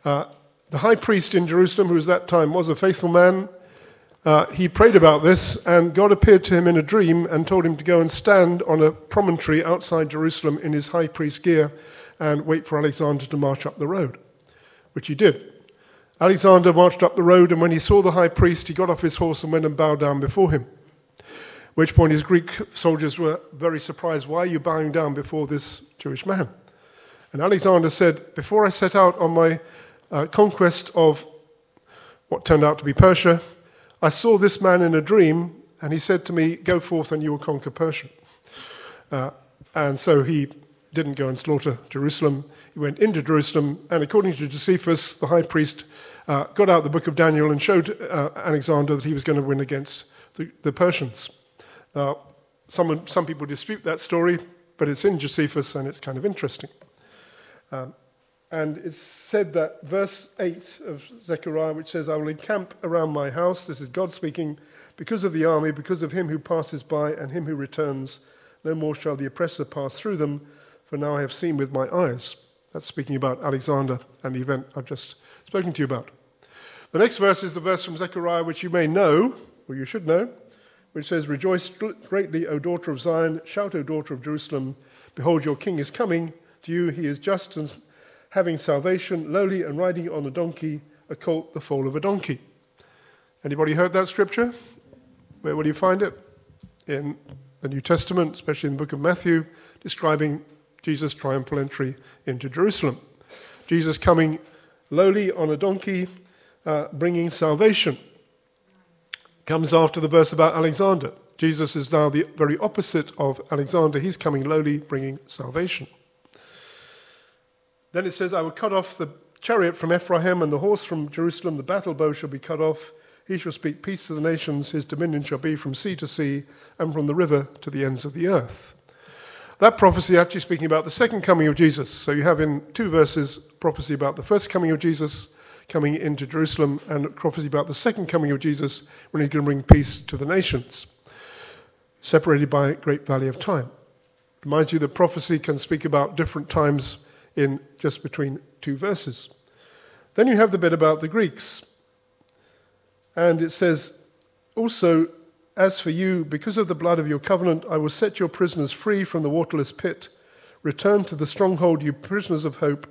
Uh, the high priest in Jerusalem, who at that time was a faithful man, uh, he prayed about this, and God appeared to him in a dream and told him to go and stand on a promontory outside Jerusalem in his high priest gear and wait for Alexander to march up the road, which he did. Alexander marched up the road, and when he saw the high priest, he got off his horse and went and bowed down before him. At which point his Greek soldiers were very surprised. Why are you bowing down before this Jewish man? And Alexander said, Before I set out on my uh, conquest of what turned out to be Persia, I saw this man in a dream, and he said to me, Go forth and you will conquer Persia. Uh, and so he didn't go and slaughter Jerusalem. He went into Jerusalem, and according to Josephus, the high priest, uh, got out the book of Daniel and showed uh, Alexander that he was going to win against the, the Persians. Now, some, some people dispute that story, but it's in Josephus and it's kind of interesting. Um, and it's said that verse 8 of Zechariah, which says, I will encamp around my house, this is God speaking, because of the army, because of him who passes by and him who returns, no more shall the oppressor pass through them, for now I have seen with my eyes. That's speaking about Alexander and the event I've just spoken to you about. The next verse is the verse from Zechariah, which you may know, or you should know, which says, Rejoice greatly, O daughter of Zion, shout, O daughter of Jerusalem, behold, your king is coming to you, he is just and having salvation, lowly and riding on a donkey, a colt, the foal of a donkey. Anybody heard that scripture? Where will you find it? In the New Testament, especially in the book of Matthew, describing Jesus' triumphal entry into Jerusalem. Jesus coming lowly on a donkey, uh, bringing salvation. Comes after the verse about Alexander. Jesus is now the very opposite of Alexander. He's coming lowly, bringing salvation. Then it says, I will cut off the chariot from Ephraim and the horse from Jerusalem. The battle bow shall be cut off. He shall speak peace to the nations. His dominion shall be from sea to sea and from the river to the ends of the earth. That prophecy actually speaking about the second coming of Jesus. So you have in two verses prophecy about the first coming of Jesus coming into Jerusalem and prophecy about the second coming of Jesus when he's going to bring peace to the nations, separated by a great valley of time. Reminds you that prophecy can speak about different times in just between two verses. Then you have the bit about the Greeks. And it says, Also, as for you, because of the blood of your covenant, I will set your prisoners free from the waterless pit. Return to the stronghold, you prisoners of hope.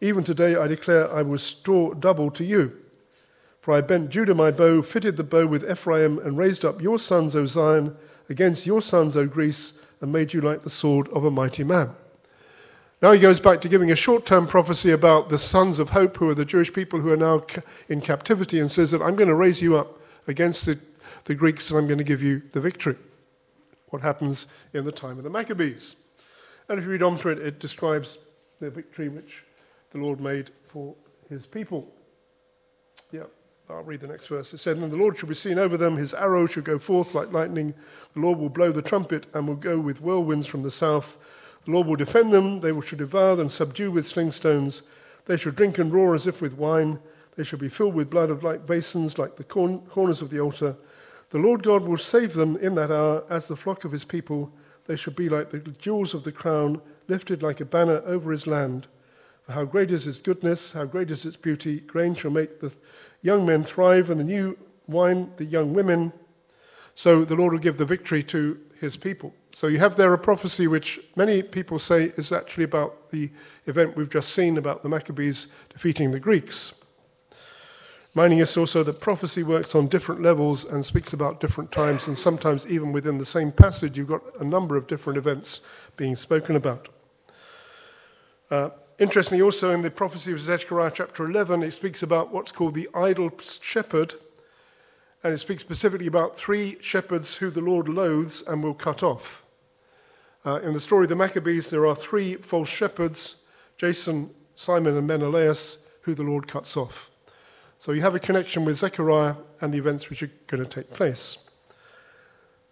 Even today I declare I will restore double to you. For I bent Judah my bow, fitted the bow with Ephraim, and raised up your sons, O Zion, against your sons, O Greece, and made you like the sword of a mighty man. Now he goes back to giving a short term prophecy about the sons of hope, who are the Jewish people who are now in captivity, and says that I'm going to raise you up against the, the Greeks and I'm going to give you the victory. What happens in the time of the Maccabees. And if you read on to it, it describes the victory which the Lord made for his people. Yeah, I'll read the next verse. It said, And the Lord shall be seen over them, his arrow shall go forth like lightning, the Lord will blow the trumpet and will go with whirlwinds from the south. The Lord will defend them, they shall devour and subdue with sling stones. They shall drink and roar as if with wine. They shall be filled with blood of like basins, like the corn- corners of the altar. The Lord God will save them in that hour as the flock of his people. They shall be like the jewels of the crown, lifted like a banner over his land. How great is his goodness, how great is its beauty. Grain shall make the young men thrive, and the new wine the young women. So the Lord will give the victory to his people. So you have there a prophecy which many people say is actually about the event we've just seen about the Maccabees defeating the Greeks. Reminding us also that prophecy works on different levels and speaks about different times, and sometimes even within the same passage, you've got a number of different events being spoken about. Uh, interestingly, also in the prophecy of Zechariah chapter 11, it speaks about what's called the idol shepherd and it speaks specifically about three shepherds who the Lord loathes and will cut off. Uh, in the story of the Maccabees, there are three false shepherds Jason, Simon, and Menelaus, who the Lord cuts off. So you have a connection with Zechariah and the events which are going to take place.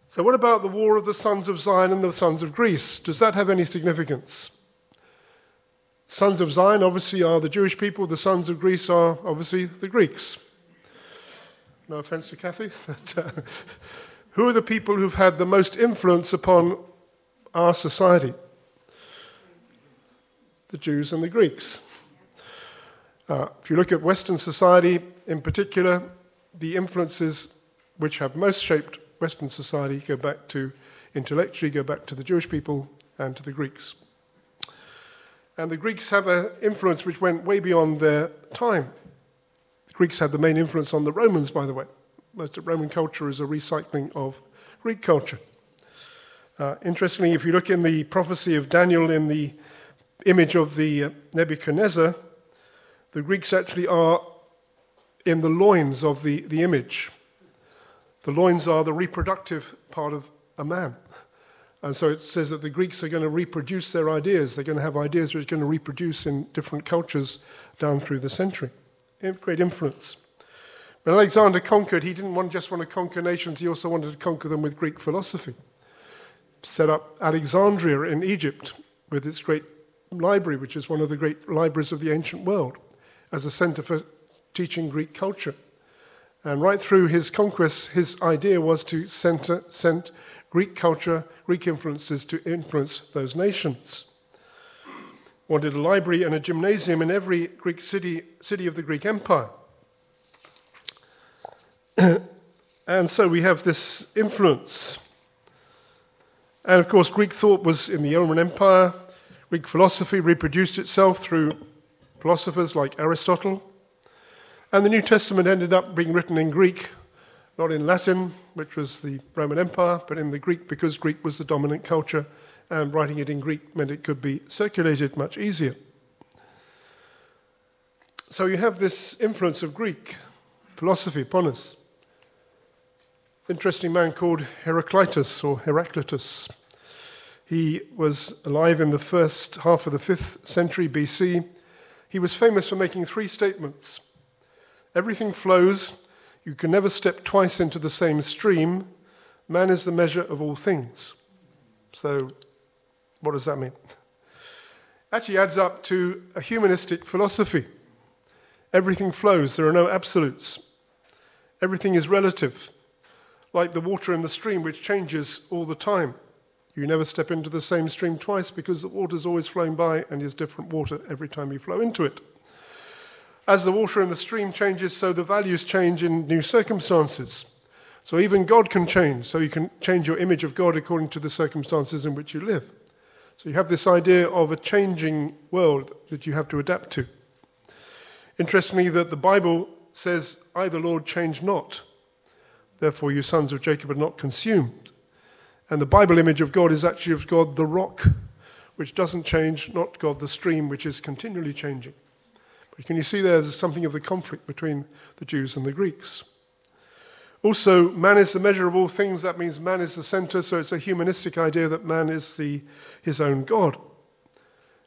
So, what about the war of the sons of Zion and the sons of Greece? Does that have any significance? Sons of Zion obviously are the Jewish people, the sons of Greece are obviously the Greeks. No offense to Kathy. But, uh, who are the people who've had the most influence upon our society? the Jews and the Greeks. Uh, if you look at Western society in particular, the influences which have most shaped Western society go back to, intellectually, go back to the Jewish people and to the Greeks. And the Greeks have an influence which went way beyond their time. The Greeks had the main influence on the Romans, by the way. Most of Roman culture is a recycling of Greek culture. Uh, interestingly, if you look in the prophecy of Daniel in the image of the uh, Nebuchadnezzar, the Greeks actually are in the loins of the, the image. The loins are the reproductive part of a man. And so it says that the Greeks are going to reproduce their ideas. They're going to have ideas which are going to reproduce in different cultures down through the century. Great influence. When Alexander conquered, he didn't want, just want to conquer nations, he also wanted to conquer them with Greek philosophy. Set up Alexandria in Egypt with its great library, which is one of the great libraries of the ancient world, as a center for teaching Greek culture. And right through his conquests, his idea was to center, send Greek culture, Greek influences to influence those nations. Wanted a library and a gymnasium in every Greek city, city of the Greek Empire. and so we have this influence. And of course, Greek thought was in the Roman Empire. Greek philosophy reproduced itself through philosophers like Aristotle. And the New Testament ended up being written in Greek, not in Latin, which was the Roman Empire, but in the Greek because Greek was the dominant culture, and writing it in Greek meant it could be circulated much easier. So you have this influence of Greek philosophy upon us. Interesting man called Heraclitus or Heraclitus. He was alive in the first half of the fifth century BC. He was famous for making three statements Everything flows. You can never step twice into the same stream. Man is the measure of all things. So, what does that mean? Actually, adds up to a humanistic philosophy. Everything flows, there are no absolutes. Everything is relative, like the water in the stream, which changes all the time. You never step into the same stream twice because the water is always flowing by and is different water every time you flow into it. As the water in the stream changes, so the values change in new circumstances. So even God can change, so you can change your image of God according to the circumstances in which you live. So you have this idea of a changing world that you have to adapt to. Interestingly, that the Bible says, I, the Lord, change not. Therefore, you sons of Jacob are not consumed. And the Bible image of God is actually of God, the rock, which doesn't change, not God, the stream, which is continually changing. Can you see there's something of the conflict between the Jews and the Greeks? Also, man is the measure of all things. That means man is the center, so it's a humanistic idea that man is the, his own God.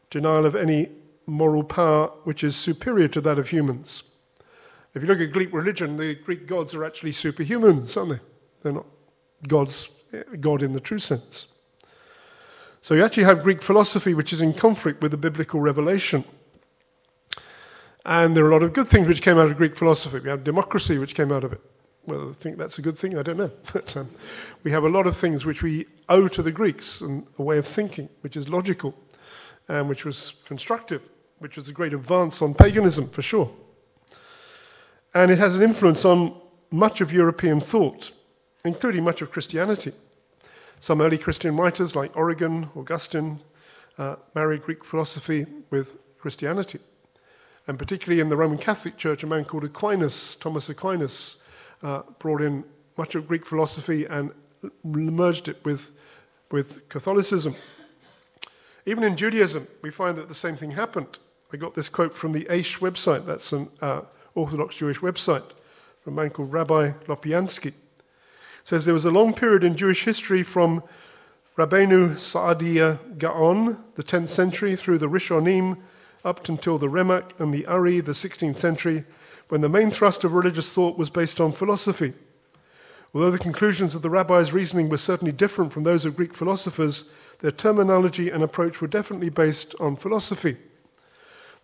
Denial of any moral power which is superior to that of humans. If you look at Greek religion, the Greek gods are actually superhumans, aren't they? They're not gods, God in the true sense. So you actually have Greek philosophy which is in conflict with the biblical revelation. And there are a lot of good things which came out of Greek philosophy. We have democracy, which came out of it. Whether I think that's a good thing, I don't know. But um, we have a lot of things which we owe to the Greeks and a way of thinking which is logical and which was constructive, which was a great advance on paganism for sure. And it has an influence on much of European thought, including much of Christianity. Some early Christian writers, like Origen, Augustine, uh, married Greek philosophy with Christianity and particularly in the Roman Catholic Church, a man called Aquinas, Thomas Aquinas, uh, brought in much of Greek philosophy and merged it with, with Catholicism. Even in Judaism, we find that the same thing happened. I got this quote from the Aish website, that's an uh, Orthodox Jewish website, from a man called Rabbi Lopiansky. It says there was a long period in Jewish history from Rabbeinu Saadia Gaon, the 10th century, through the Rishonim, up until the Ramak and the Ari, the 16th century, when the main thrust of religious thought was based on philosophy. Although the conclusions of the rabbis' reasoning were certainly different from those of Greek philosophers, their terminology and approach were definitely based on philosophy.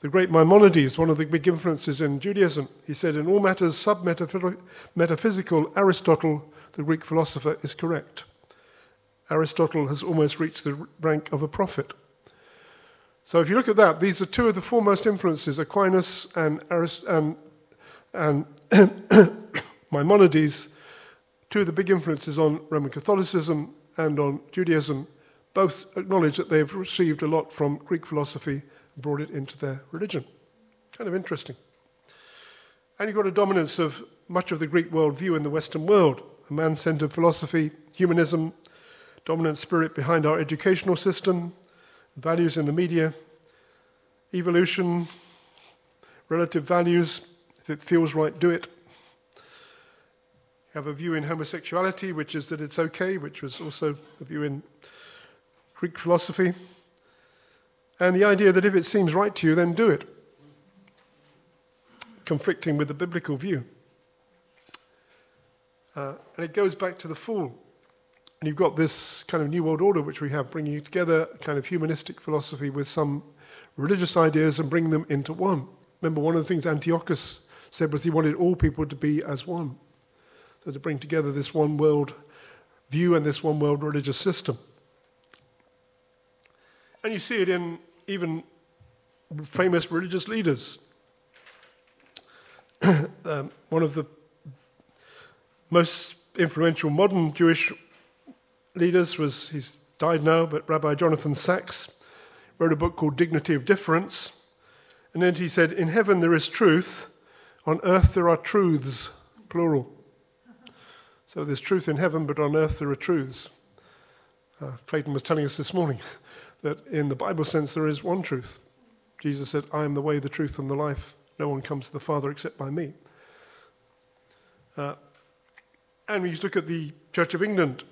The great Maimonides, one of the big influences in Judaism, he said, In all matters sub-metaphysical, Aristotle, the Greek philosopher, is correct. Aristotle has almost reached the rank of a prophet. So if you look at that, these are two of the foremost influences, Aquinas and, Arist- and, and Maimonides, two of the big influences on Roman Catholicism and on Judaism, both acknowledge that they've received a lot from Greek philosophy and brought it into their religion. Kind of interesting. And you've got a dominance of much of the Greek worldview in the Western world a man centered philosophy, humanism, dominant spirit behind our educational system, values in the media, evolution, relative values. If it feels right, do it. You have a view in homosexuality, which is that it's okay, which was also the view in Greek philosophy. And the idea that if it seems right to you, then do it, conflicting with the biblical view. Uh, and it goes back to the fall. And you've got this kind of New World Order, which we have, bringing together kind of humanistic philosophy with some religious ideas and bringing them into one. Remember, one of the things Antiochus said was he wanted all people to be as one. So to bring together this one world view and this one world religious system. And you see it in even famous religious leaders. um, one of the most influential modern Jewish leaders was, he's died now, but Rabbi Jonathan Sacks wrote a book called Dignity of Difference. And then he said, In heaven there is truth, on earth there are truths, plural. So there's truth in heaven, but on earth there are truths. Uh, Clayton was telling us this morning that in the Bible sense there is one truth. Jesus said, I am the way, the truth, and the life. No one comes to the Father except by me. Uh, and we look at the Church of England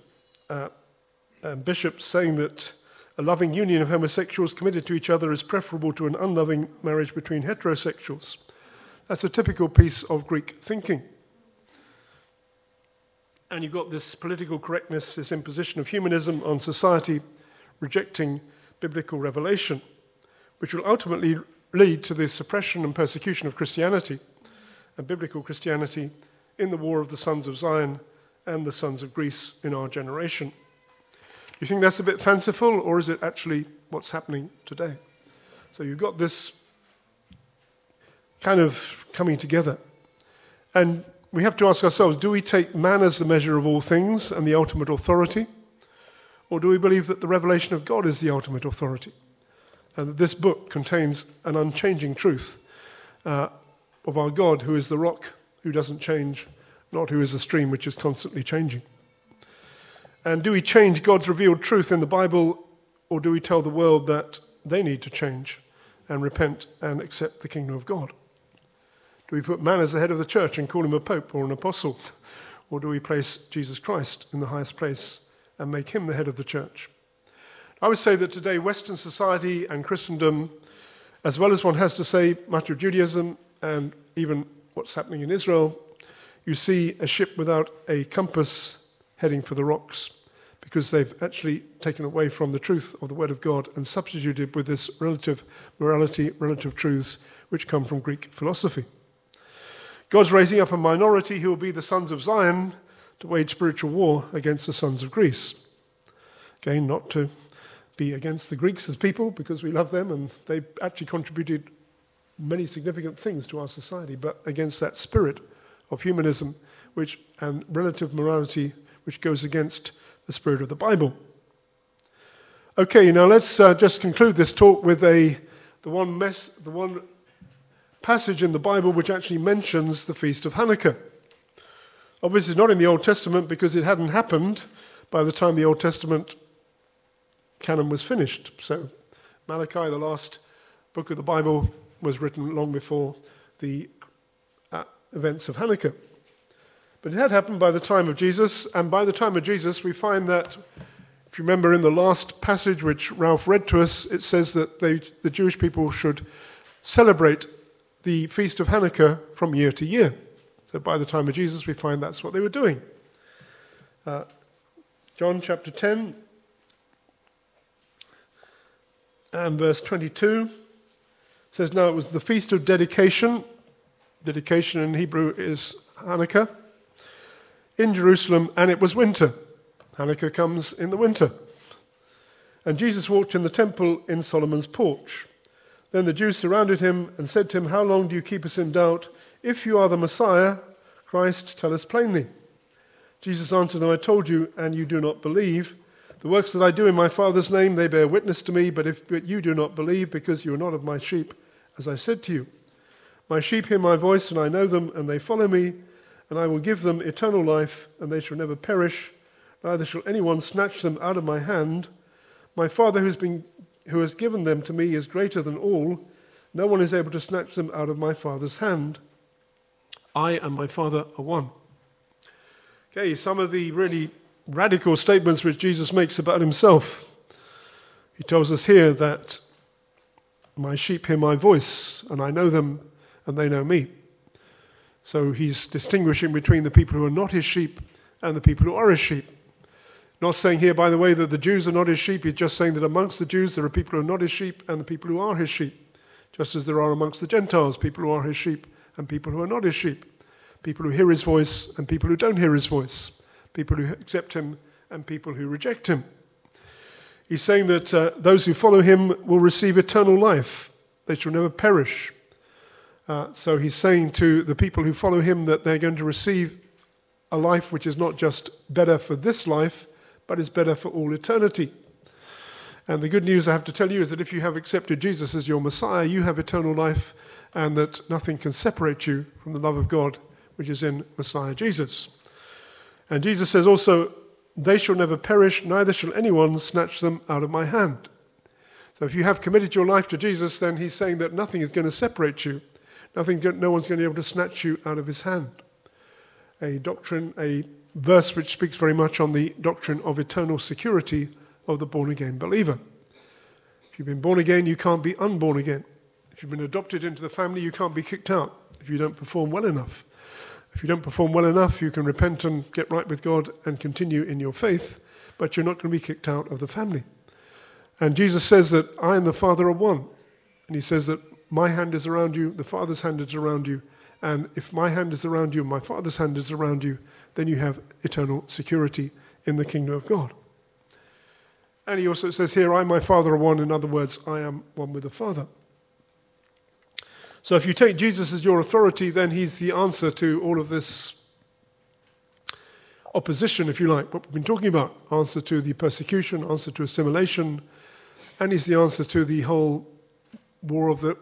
uh, bishops saying that a loving union of homosexuals committed to each other is preferable to an unloving marriage between heterosexuals. That's a typical piece of Greek thinking. And you've got this political correctness, this imposition of humanism on society, rejecting biblical revelation, which will ultimately lead to the suppression and persecution of Christianity and biblical Christianity in the war of the sons of Zion and the sons of Greece in our generation. You think that's a bit fanciful, or is it actually what's happening today? So you've got this kind of coming together. And we have to ask ourselves do we take man as the measure of all things and the ultimate authority? Or do we believe that the revelation of God is the ultimate authority? And that this book contains an unchanging truth uh, of our God, who is the rock who doesn't change, not who is a stream which is constantly changing. And do we change God's revealed truth in the Bible, or do we tell the world that they need to change and repent and accept the kingdom of God? Do we put man as the head of the church and call him a pope or an apostle? Or do we place Jesus Christ in the highest place and make him the head of the church? I would say that today, Western society and Christendom, as well as one has to say much of Judaism and even what's happening in Israel, you see a ship without a compass heading for the rocks because they've actually taken away from the truth of the Word of God and substituted with this relative morality, relative truths which come from Greek philosophy. God's raising up a minority who will be the sons of Zion to wage spiritual war against the sons of Greece. Again, not to be against the Greeks as people because we love them and they actually contributed many significant things to our society, but against that spirit of humanism which, and relative morality which goes against the spirit of the Bible. Okay, now let's uh, just conclude this talk with a, the, one mess, the one passage in the Bible which actually mentions the Feast of Hanukkah. Obviously, not in the Old Testament because it hadn't happened by the time the Old Testament canon was finished. So, Malachi, the last book of the Bible, was written long before the events of Hanukkah. But it had happened by the time of Jesus, and by the time of Jesus, we find that, if you remember in the last passage which Ralph read to us, it says that they, the Jewish people should celebrate the feast of Hanukkah from year to year. So by the time of Jesus, we find that's what they were doing. Uh, John chapter 10 and verse 22 says, Now it was the feast of dedication. Dedication in Hebrew is Hanukkah. In Jerusalem, and it was winter. Hanukkah comes in the winter. And Jesus walked in the temple in Solomon's porch. Then the Jews surrounded him and said to him, How long do you keep us in doubt? If you are the Messiah, Christ, tell us plainly. Jesus answered them, I told you, and you do not believe. The works that I do in my Father's name, they bear witness to me, but if but you do not believe, because you are not of my sheep, as I said to you. My sheep hear my voice, and I know them, and they follow me, and I will give them eternal life, and they shall never perish, neither shall anyone snatch them out of my hand. My Father who's been, who has given them to me is greater than all. No one is able to snatch them out of my Father's hand. I and my Father are one. Okay, some of the really radical statements which Jesus makes about himself. He tells us here that my sheep hear my voice, and I know them, and they know me. So he's distinguishing between the people who are not his sheep and the people who are his sheep. Not saying here, by the way, that the Jews are not his sheep. He's just saying that amongst the Jews there are people who are not his sheep and the people who are his sheep. Just as there are amongst the Gentiles people who are his sheep and people who are not his sheep. People who hear his voice and people who don't hear his voice. People who accept him and people who reject him. He's saying that uh, those who follow him will receive eternal life, they shall never perish. Uh, so he's saying to the people who follow him that they're going to receive a life which is not just better for this life, but is better for all eternity. And the good news I have to tell you is that if you have accepted Jesus as your Messiah, you have eternal life, and that nothing can separate you from the love of God which is in Messiah Jesus. And Jesus says also, They shall never perish, neither shall anyone snatch them out of my hand. So if you have committed your life to Jesus, then he's saying that nothing is going to separate you. Nothing, no one's going to be able to snatch you out of his hand. A doctrine, a verse which speaks very much on the doctrine of eternal security of the born again believer. If you've been born again, you can't be unborn again. If you've been adopted into the family, you can't be kicked out if you don't perform well enough. If you don't perform well enough, you can repent and get right with God and continue in your faith, but you're not going to be kicked out of the family. And Jesus says that I and the Father are one. And he says that my hand is around you, the Father's hand is around you. And if my hand is around you and my Father's hand is around you, then you have eternal security in the kingdom of God. And he also says here, I my Father are one. In other words, I am one with the Father. So if you take Jesus as your authority, then he's the answer to all of this opposition, if you like, what we've been talking about. Answer to the persecution, answer to assimilation, and he's the answer to the whole war of the,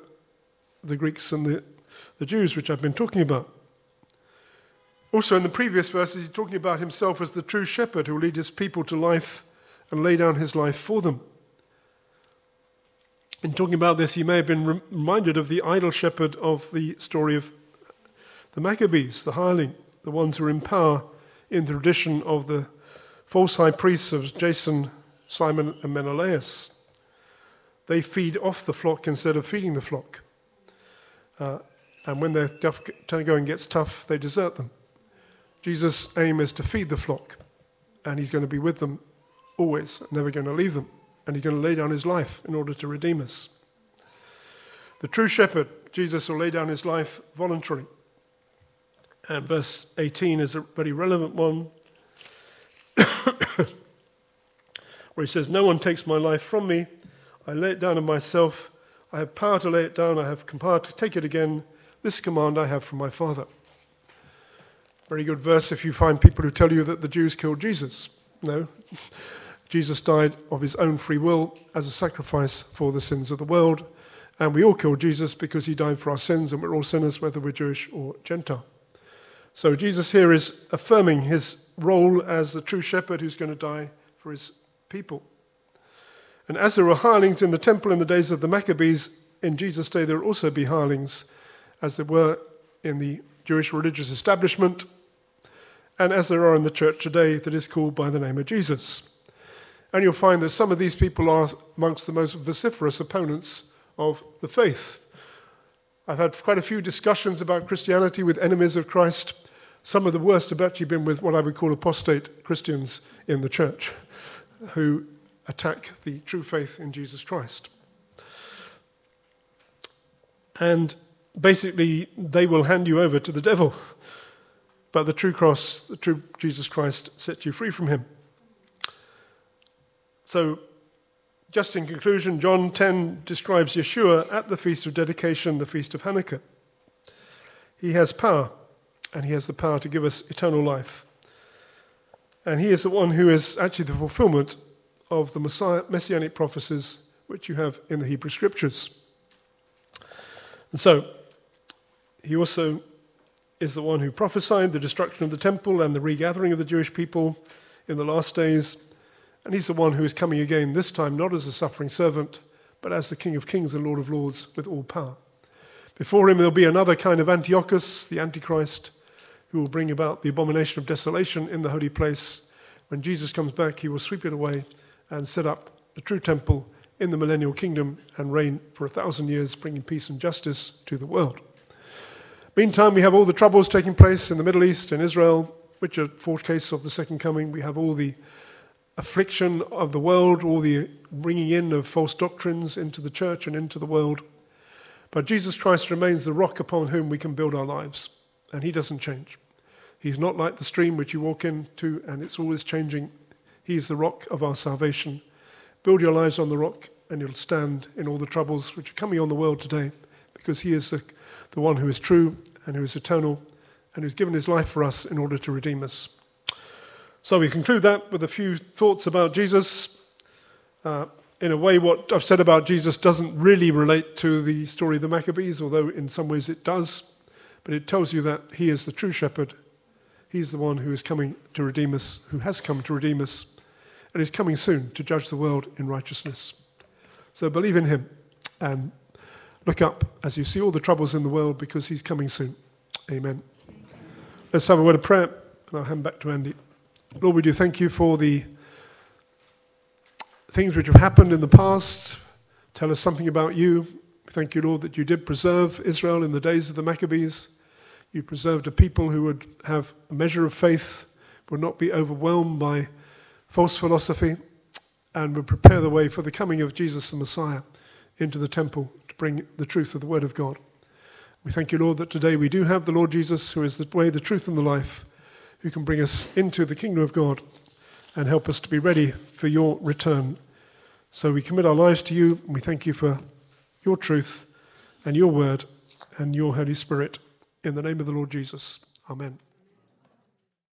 the Greeks and the, the Jews, which I've been talking about. Also, in the previous verses, he's talking about himself as the true shepherd who will lead his people to life and lay down his life for them. In talking about this, he may have been reminded of the idol shepherd of the story of the Maccabees, the hireling, the ones who were in power in the tradition of the false high priests of Jason, Simon, and Menelaus. They feed off the flock instead of feeding the flock. Uh, and when their going gets tough, they desert them. Jesus' aim is to feed the flock, and he's going to be with them always, never going to leave them and he's going to lay down his life in order to redeem us. The true shepherd, Jesus, will lay down his life voluntarily. And verse 18 is a very relevant one, where he says, No one takes my life from me. I lay it down of myself. I have power to lay it down. I have power to take it again. This command I have from my Father. Very good verse if you find people who tell you that the Jews killed Jesus. No. Jesus died of his own free will as a sacrifice for the sins of the world. And we all killed Jesus because he died for our sins, and we're all sinners, whether we're Jewish or Gentile. So Jesus here is affirming his role as the true shepherd who's going to die for his people. And as there were hirelings in the temple in the days of the Maccabees, in Jesus' day there will also be hirelings, as there were in the Jewish religious establishment, and as there are in the church today that is called by the name of Jesus. And you'll find that some of these people are amongst the most vociferous opponents of the faith. I've had quite a few discussions about Christianity with enemies of Christ. Some of the worst have actually been with what I would call apostate Christians in the church who attack the true faith in Jesus Christ. And basically, they will hand you over to the devil. But the true cross, the true Jesus Christ, sets you free from him. So just in conclusion, John 10 describes Yeshua at the Feast of Dedication, the Feast of Hanukkah. He has power, and he has the power to give us eternal life. And he is the one who is actually the fulfillment of the Messiah, messianic prophecies which you have in the Hebrew Scriptures. And so, he also is the one who prophesied the destruction of the temple and the regathering of the Jewish people in the last days. And he's the one who is coming again, this time not as a suffering servant, but as the King of kings and Lord of lords with all power. Before him, there'll be another kind of Antiochus, the Antichrist, who will bring about the abomination of desolation in the holy place. When Jesus comes back, he will sweep it away and set up the true temple in the millennial kingdom and reign for a thousand years, bringing peace and justice to the world. Meantime, we have all the troubles taking place in the Middle East and Israel, which are foretaste of the second coming. We have all the affliction of the world, all the bringing in of false doctrines into the church and into the world. But Jesus Christ remains the rock upon whom we can build our lives, and he doesn't change. He's not like the stream which you walk into and it's always changing. He's the rock of our salvation. Build your lives on the rock, and you'll stand in all the troubles which are coming on the world today, because he is the, the one who is true and who is eternal and who's given his life for us in order to redeem us. So we conclude that with a few thoughts about Jesus. Uh, in a way, what I've said about Jesus doesn't really relate to the story of the Maccabees, although in some ways it does. But it tells you that he is the true shepherd. He's the one who is coming to redeem us, who has come to redeem us, and is coming soon to judge the world in righteousness. So believe in him and look up as you see all the troubles in the world because he's coming soon. Amen. Let's have a word of prayer, and I'll hand back to Andy. Lord, we do thank you for the things which have happened in the past. Tell us something about you. Thank you, Lord, that you did preserve Israel in the days of the Maccabees. You preserved a people who would have a measure of faith, would not be overwhelmed by false philosophy, and would prepare the way for the coming of Jesus the Messiah into the temple to bring the truth of the Word of God. We thank you, Lord, that today we do have the Lord Jesus, who is the way, the truth, and the life who can bring us into the kingdom of God and help us to be ready for your return. So we commit our lives to you, and we thank you for your truth and your word and your Holy Spirit. In the name of the Lord Jesus. Amen.